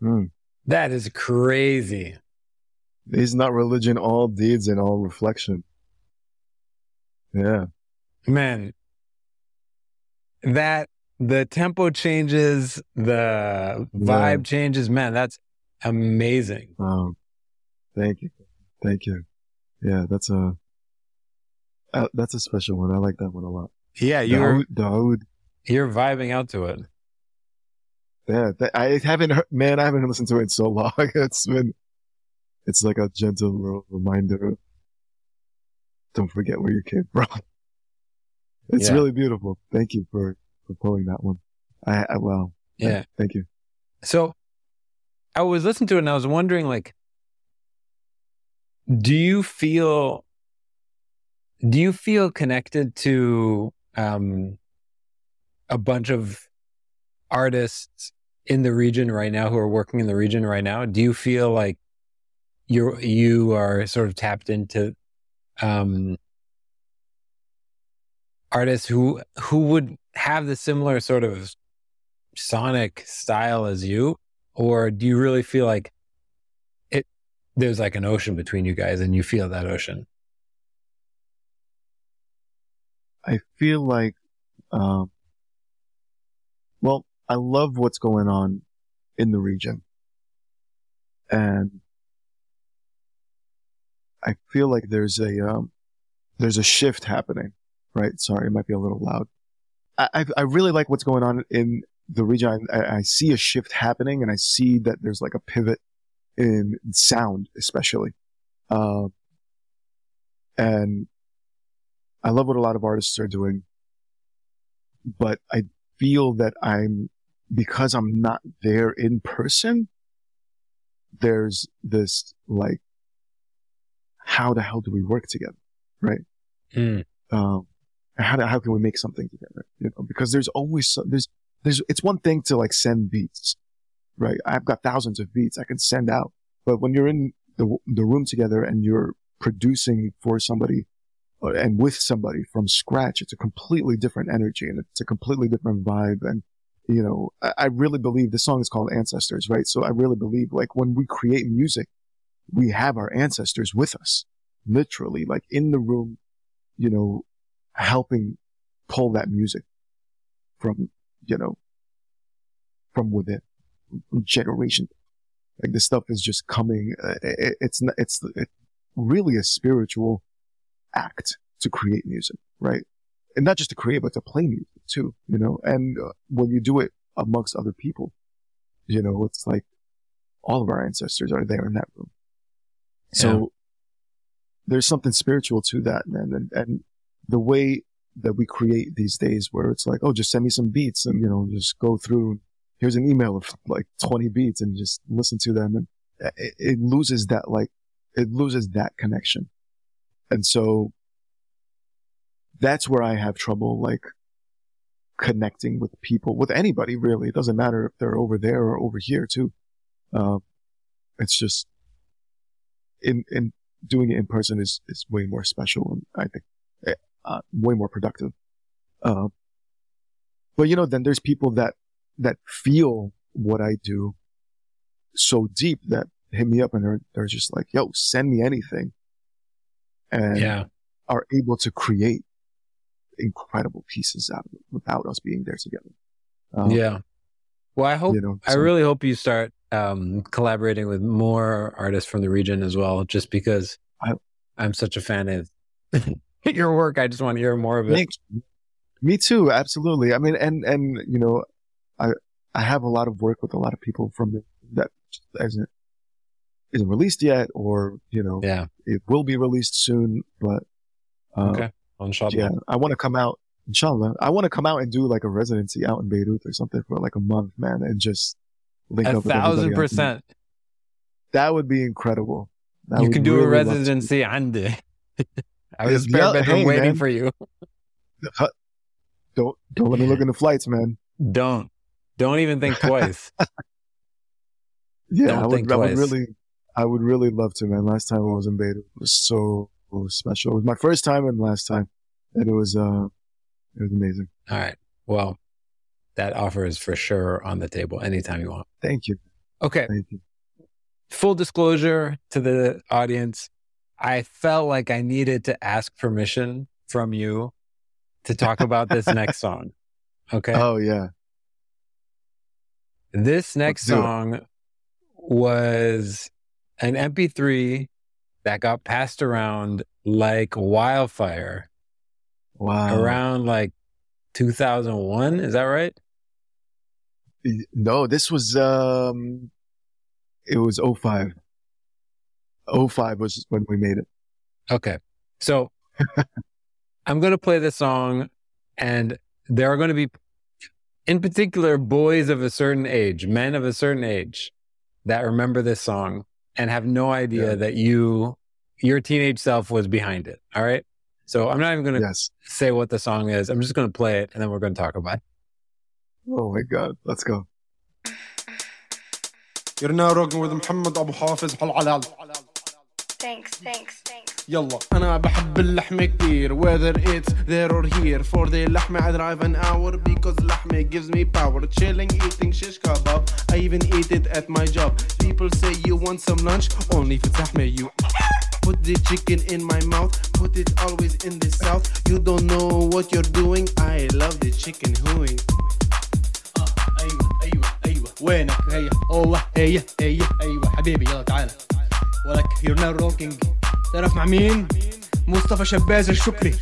Hmm. That is crazy. Is not religion all deeds and all reflection? Yeah. Man, that the tempo changes, the vibe changes. Man, that's amazing. Um, thank you. Thank you. Yeah, that's a, uh, that's a special one. I like that one a lot. Yeah, you're Daoud, you're vibing out to it. Yeah, that, I haven't heard, man, I haven't listened to it in so long. It's been, it's like a gentle little reminder. Don't forget where you came from. It's Yeah. really beautiful. Thank you for, for pulling that one. I, I well, Yeah. Thank you. So I was listening to it and I was wondering, like, do you feel do you feel connected to um a bunch of artists in the region right now who are working in the region right now? Do you feel like you're you are sort of tapped into um artists who who would have the similar sort of sonic style as you or do you really feel like it there's like an ocean between you guys and you feel that ocean I feel like, um, well, I love what's going on in the region. And I feel like there's a, um, there's a shift happening, right? Sorry, it might be a little loud. I, I, really like what's going on in the region. I, I see a shift happening and I see that there's like a pivot in sound, especially. Um, and I love what a lot of artists are doing, but I feel that I'm, because I'm not there in person, there's this like, how the hell do we work together? Right. Mm. Um, how do, how can we make something together? You know, because there's always so, there's there's it's one thing to like send beats, right? I've got thousands of beats I can send out, but when you're in the the room together and you're producing for somebody and with somebody from scratch, it's a completely different energy and it's a completely different vibe. And you know, I, really believe this song is called Ancestors, right? So I really believe like when we create music, we have our ancestors with us, literally, like in the room, you know, helping pull that music from, you know, from within, generation. Like this stuff is just coming. Uh, it, it's n- it's it's really a spiritual act to create music, right? And not just to create, but to play music too, you know. And uh, when you do it amongst other people, you know, it's like all of our ancestors are there in that room. So there's something spiritual to that, man. And, and the way that we create these days where it's like, oh, just send me some beats and, you know, just go through. Here's an email of like 20 beats and just listen to them. And it, it loses that, like, it loses that connection. And so that's where I have trouble, like, connecting with people, with anybody really. It doesn't matter if they're over there or over here too. Uh, it's just in, in doing it in person is, is way more special and I think, eh, uh, way more productive. Uh, but you know, then there's people that, that feel what I do so deep that hit me up and they're, they're just like, yo, send me anything. And Yeah. are able to create incredible pieces out of it without us being there together. Um, yeah. Well, I hope you know, I really hope you start um, collaborating with more artists from the region as well. Just because I, I'm such a fan of your work, I just want to hear more of it. Me too, absolutely. I mean, and and you know, I I have a lot of work with a lot of people from the, that isn't isn't released yet, or you know, Yeah. it will be released soon. But uh, Okay. Inshallah. yeah, I want to come out, inshallah. I want to come out and do like a residency out in Beirut or something for like a month, man, and just link A up everybody thousand percent. That would be incredible. That You can do a really to. residency andi. I a Yeah, hey, waiting man. for you. Don't don't let me look into flights, man. Don't. Don't even think twice. Yeah, Don't I would, think I would really, I would really love to, man. Last time I was in Beirut was so special. It was my first time and last time, and it was, uh, it was amazing. All right. Well, that offer is for sure on the table anytime you want. Thank you. Okay. Thank you. Full disclosure to the audience, I felt like I needed to ask permission from you to talk about this next song. Okay. Oh yeah. This next Let's it. song was an MP3 that got passed around like wildfire Wow. around like 2001. Is that right? No, this was, um, it was 05. 05 was when we made it. Okay. So I'm going to play this song, and there are going to be, in particular, boys of a certain age, men of a certain age that remember this song and have no idea yeah. that you your teenage self was behind it. All right. So I'm not even going to yes. say what the song is. I'm just going to play it and then we're going to talk about it. Oh my God. Let's go. You're now rocking with Muhammad Abu Hafiz Thanks. Thanks. يلا أنا بحب اللحمة كتير whether it's there or here for the لحمة I drive an hour because لحمة gives me power chilling eating shish kebab I even eat it at my job people say you want some lunch only في لحمة you Put the chicken in my mouth, put it always in the south. You don't know what you're doing. I love the chicken hooing. ايوه ايوه ايوه وينك هيا اوه هيا هيا ايوه حبيبي يلا تعال ولك يور ناو روكينج تعرف مع مين؟ مصطفى شباز الشكري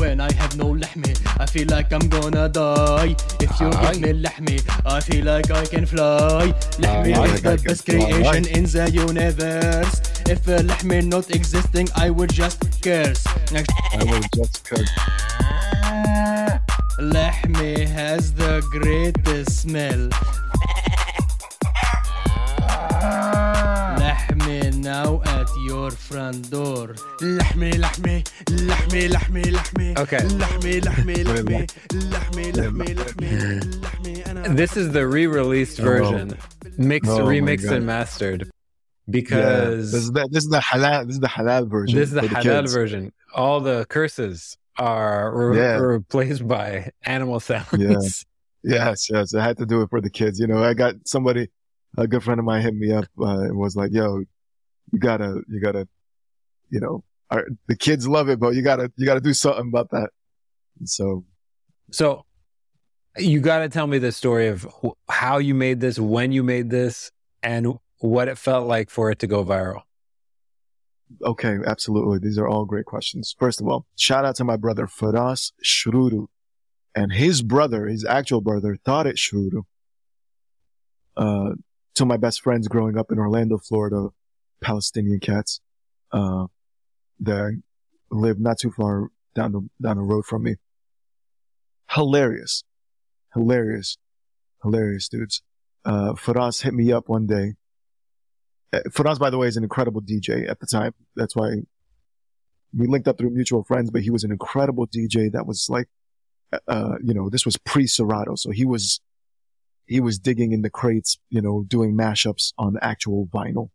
When I have no لحمة I feel like I'm gonna die If you give me لحمة I feel like I can fly لحمة I is like I the can best fly. creation in the universe If uh, لحمة not existing I would just curse I was just cut. لحمة has the greatest smell now at your door front door لحمي لحمي لحمي لحمي لحمي Okay. لحمي لحمي لحمي لحمي لحمي لحمي لحمي انا This is the re-released Oh. version, mixed, Oh my remixed, God. and mastered. Yeah, Because this is the this is the halal this is the halal version. this is the for halal kids. version. All the curses are re- Yeah. replaced by animal sounds. Yeah. Yes, yes. I had to do it for the kids. You know, I got somebody, a good friend of mine hit me up uh, and was like, "Yo, you gotta, you gotta, you know, our, the kids love it, but you gotta, you gotta do something about that." And so, So you got to tell me the story of wh- how you made this, when you made this, and what it felt like for it to go viral. okay, absolutely. These are all great questions. First of all, shout out to my brother Faras Shrudu, and his brother, his actual brother, Tariq Shrudu. Uh, of my best friends growing up in Orlando, Florida, Palestinian cats, uh, that live not too far down the, down the road from me. Hilarious. Hilarious. Hilarious dudes. Uh, Faraz hit me up one day. Uh, Faraz, by the way, is an incredible DJ at the time. That's why we linked up through mutual friends, but he was an incredible DJ that was like, uh, you know, this was pre Serato. So he was, he was digging in the crates, you know, doing mashups on actual vinyl.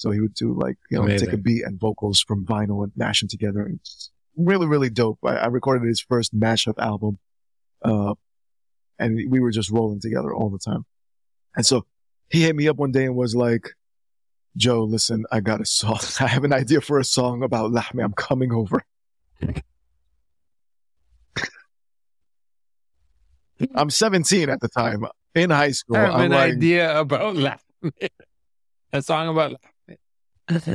So he would do like, you know, take a beat and vocals from vinyl and mash them together. It's really, really dope. I, I recorded his first mashup album. Uh, and we were just rolling together all the time. And so he hit me up one day and was like, Joe, listen, I got a song. I have an idea for a song about Lahmi. I'm coming over. I'm 17 at the time in high school. I have I'm an like, idea about laughing. a song about laughing.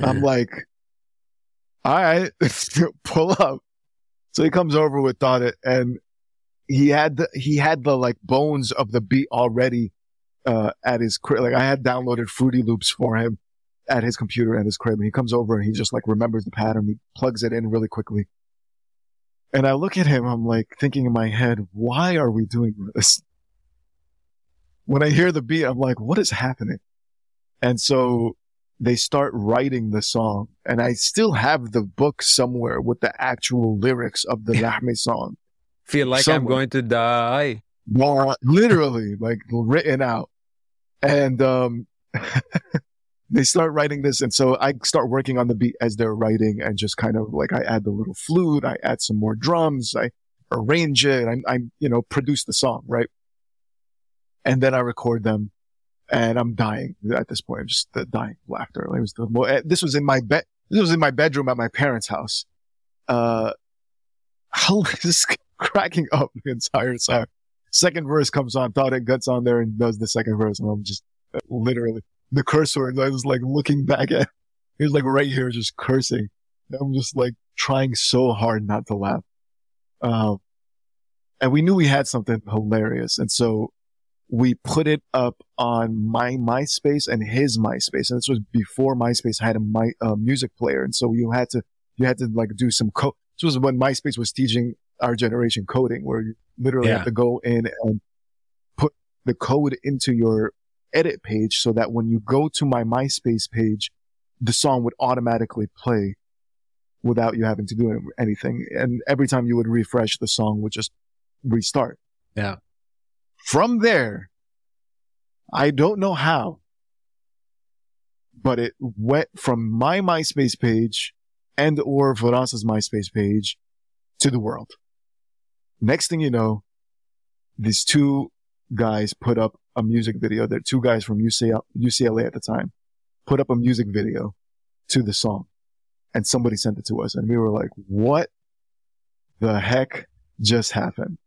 I'm like, all right, pull up. So he comes over with It and he had the, he had the like bones of the beat already, uh, at his crib. Like I had downloaded Fruity Loops for him at his computer at his crib. And he comes over and he just like remembers the pattern. He plugs it in really quickly. And I look at him, I'm like thinking in my head, why are we doing this? When I hear the beat, I'm like, what is happening? And so they start writing the song and I still have the book somewhere with the actual lyrics of the Lahmi song. Feel like I'm going to die. Well, literally like written out. And, um, they start writing this. And so I start working on the beat as they're writing and just kind of like I add the little flute. I add some more drums. I arrange it. I, I, you know, produce the song, right? And then I record them and I'm dying at this point. I'm just dying of laughter. It was the mo- eh, this was in my bed. This was in my bedroom at my parents' house. Uh, just cracking up the entire time. Second verse comes on, thought it guts on there and does the second verse, and I'm just uh, literally the cursor. And I was like looking back at. He was like right here, just cursing. I'm just like trying so hard not to laugh. Um, and we knew we had something hilarious, and so we put it up on my MySpace and his MySpace. And this was before MySpace had a my, uh, music player. And so you had to, you had to like do some code. This was when MySpace was teaching our generation coding where you literally Yeah. have to go in and put the code into your edit page so that when you go to my MySpace page, the song would automatically play without you having to do anything. And every time you would refresh, the song would just restart. Yeah. From there, I don't know how, but it went from my MySpace page and or Faraz's MySpace page to the world. Next thing you know, these two guys put up a music video. They're two guys from UCL, UCLA at the time, put up a music video to the song and somebody sent it to us and we were like, what the heck just happened?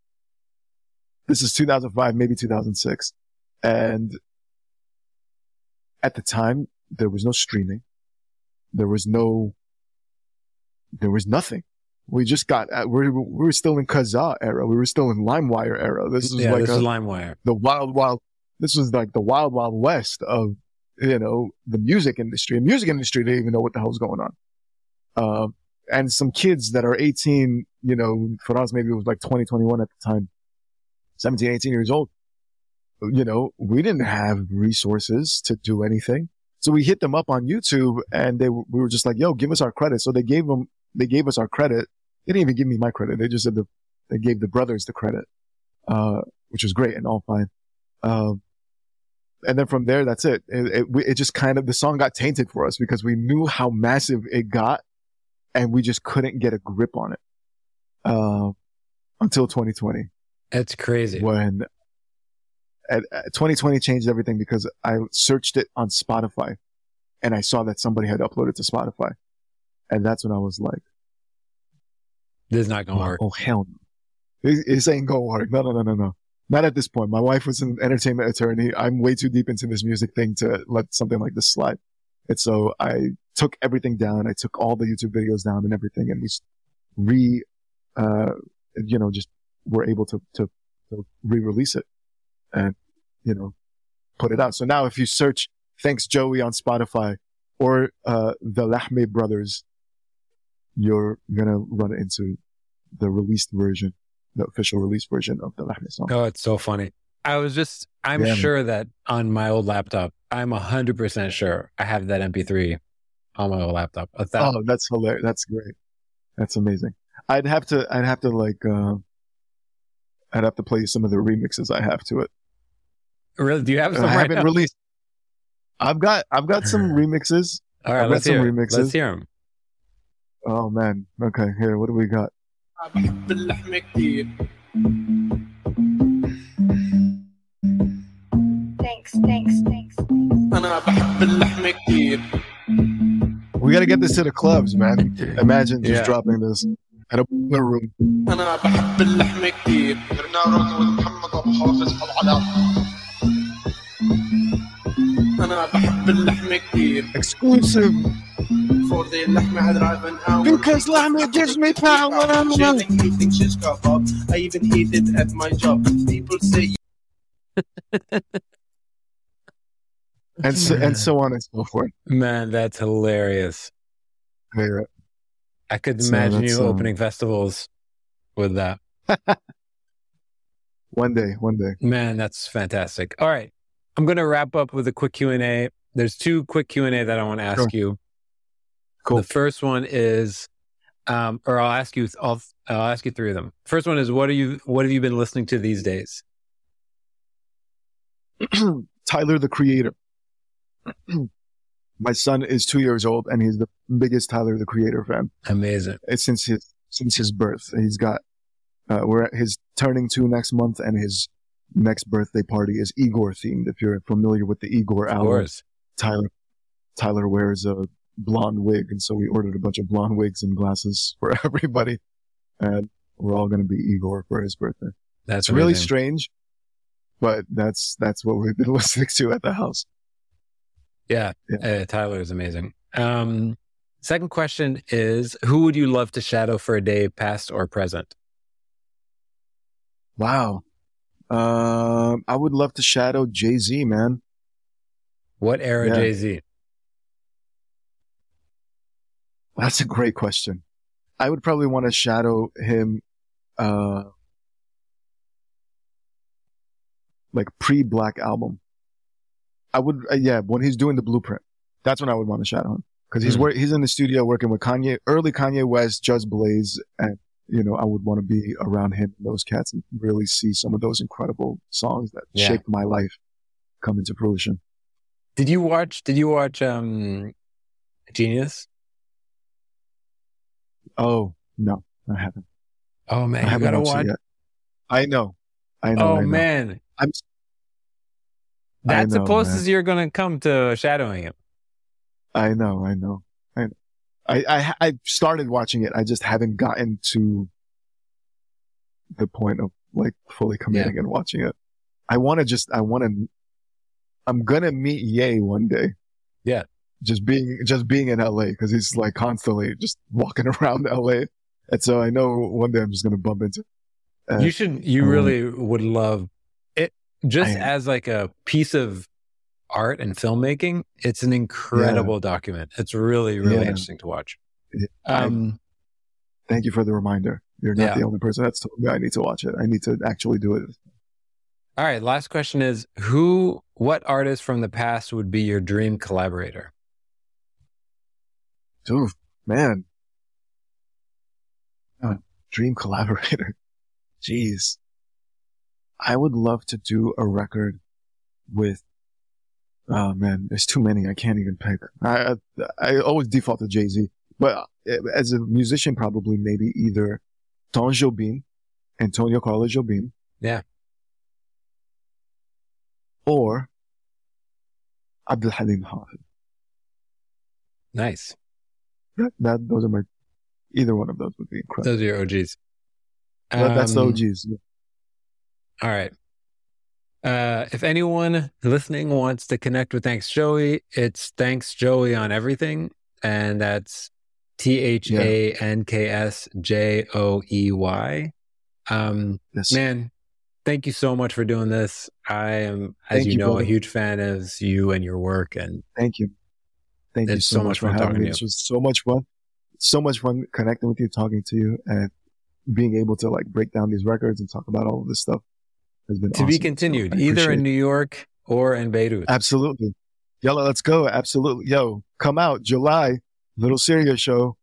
This is 2005, maybe 2006. And at the time, there was no streaming. There was no, there was nothing. We just got, uh, we were, we were still in Kazaa era. We were still in LimeWire era. This is Yeah, like this a- is LimeWire. the wild, wild, this was like the wild, wild west of, you know, the music industry. The music industry didn't even know what the hell was going on. Um, and some kids that are 18, you know, for us, maybe it was like 20, 21 at the time, 17, 18 years old. You know, we didn't have resources to do anything. So we hit them up on YouTube and they, we were just like, yo, give us our credit. So they gave them, they gave us our credit. They didn't even give me my credit. They just said the, they gave the brothers the credit, uh, which was great and all fine. Um, and then from there, that's it. It, it, it just kind of, the song got tainted for us because we knew how massive it got and we just couldn't get a grip on it, uh, until 2020 It's crazy. when at, at 2020 changed everything because I searched it on Spotify and I saw that somebody had uploaded to Spotify. And that's when I was like, This is not gonna oh, work. oh hell no. It, this ain't gonna work. No, no, no, no, no. Not at this point. My wife was an entertainment attorney. I'm way too deep into this music thing to let something like this slide. And so I took everything down. I took all the YouTube videos down and everything and we re, uh, you know, just were able to, to, to re-release it and, you know, put it out. So now if you search Thanks Joey on Spotify or, uh, the Lahme brothers, you're gonna run into the released version, the official release version of the Lahme song. Oh, it's so funny. I was just, I'm Yeah, sure that on my old laptop, I'm 100% sure I have that MP3 on my old laptop. Oh, that's hilarious. That's great. That's amazing. I'd have to, I'd have to like, uh, I'd have to play some of the remixes I have to it. Really? Do you have some? I haven't released. I've got I've got some remixes. All right, I've let's hear. Remixes. Let's hear them. Oh man. Okay. Here, what do we got? Thanks, thanks, thanks. We got to get this to the clubs, man. Imagine just yeah. dropping this. at a boiler room. أنا بحب اللحمة كتير محمد ابو حافظ العلاء أنا بحب اللحمة كتير Exclusive. For the اللحمة I drive an hour Because llama gives me power. Chilling, eating shish kebab I even eat it at my job People say And so, and so on and so forth. Man, that's hilarious. Here. I could So imagine you um, opening festivals with that. One day, one day. Man, that's fantastic. All right. I'm going to wrap up with a quick Q&A. There's two quick Q&A that I want to ask Sure. you. Cool. The first one is um or I'll ask you I'll I'll ask you three of them. First one is what are you what have you been listening to these days? Tyler the Creator. My son is two years old and he's the biggest Tyler the Creator fan. Amazing. It's since his since his birth. He's got uh, we're at his turning two next month and his next birthday party is Igor themed. If you're familiar with the Igor album. Tyler Tyler wears a blonde wig, and so we ordered a bunch of blonde wigs and glasses for everybody, and we're all going to be Igor for his birthday. That's really strange, but that's that's what we've been listening to at the house. Yeah, Uh, Tyler is amazing. Um, second question is who would you love to shadow for a day, past or present? Wow. Um, I would love to shadow Jay Z, man. What era Yeah. Jay Z? That's a great question. I would probably want to shadow him, uh, like pre Black Album. I would, uh, yeah, when he's doing the blueprint, that's when I would want to shadow him because he's Hmm. wor- he's in the studio working with Kanye, early Kanye West, Just Blaze, and you know I would want to be around him, and those cats, and really see some of those incredible songs that Yeah. shaped my life come into fruition. Did you watch did you watch um Genius? Oh no, I haven't. Oh man, I you haven't gotta watched it watch. I know. I know. Oh I know. man. I'm. That's I the know, closest man. you're gonna come to shadowing him. I know. I know. I know. I, I I started watching it. I just haven't gotten to the point of like fully committing and watching it. I want to just. I want to. I'm gonna meet Ye one day. Yeah. Just being just being in LA because he's like constantly just walking around LA, and so I know one day I'm just gonna bump into. uh, you should you um, really would love just I- as like a piece of art and filmmaking it's an incredible document it's really really Yeah. interesting to watch I- um Thank you for the reminder. You're not Yeah. the only person that's told me I need to watch it. I need to actually do it. All right. Last question is who, what artist from the past would be your dream collaborator? Ooh, man. Uh, dream collaborator. Jeez. I would love to do a record with, oh man, there's too many. I can't even pick. I, I, I always default to Jay-Z, but uh, as a musician, probably maybe either Tom Jobim, Antonio Carlos Jobim, Yeah. or Abdul Halim Hafez. Nice. That, that, those are my, either one of those would be incredible. Those are your OGs. That- that's the Um, OGs. yeah. All right. Uh, if anyone listening wants to connect with Thanks Joey, it's Thanks Joey on everything. And that's T H A N K S J O E Y. Um, man, thank you so much for doing this. I am, as you you, know, brother. a huge fan of you and your work. And Thank you. Thank you so, so much much for having me. This was so much fun. So much fun connecting with you, talking to you, and being able to like break down these records and talk about all of this stuff has been to be continued, So either in it. New York or in Beirut. Absolutely. Yalla, let's go. Absolutely. Yo, come out July, Little Syria show.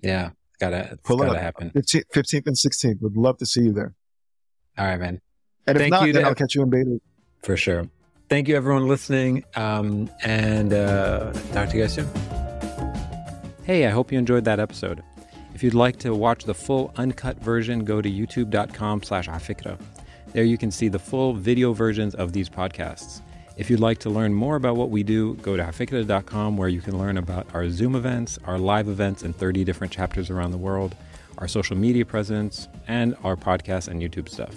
Yeah, gotta, it's Pull gotta up. happen. 15th, 15th and 16th. Would love to see you there. All right, man. And if Thank not, you then to- I'll catch you in Beirut. For sure. Thank you, everyone listening. Um, and uh, talk to you guys soon. Hey, I hope you enjoyed that episode. If you'd like to watch the full uncut version, go to youtube.com slash afikra. There you can see the full video versions of these podcasts. If you'd like to learn more about what we do, go to afikra.com where you can learn about our Zoom events, our live events in 30 different chapters around the world, our social media presence, and our podcast and YouTube stuff.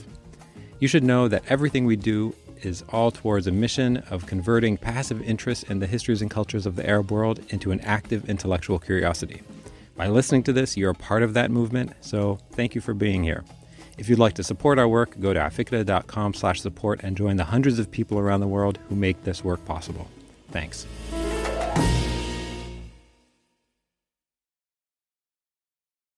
You should know that everything we do is all towards a mission of converting passive interest in the histories and cultures of the Arab world into an active intellectual curiosity. By listening to this, you're a part of that movement, so thank you for being here. If you'd like to support our work, go to afikra.com slash support and join the hundreds of people around the world who make this work possible. Thanks.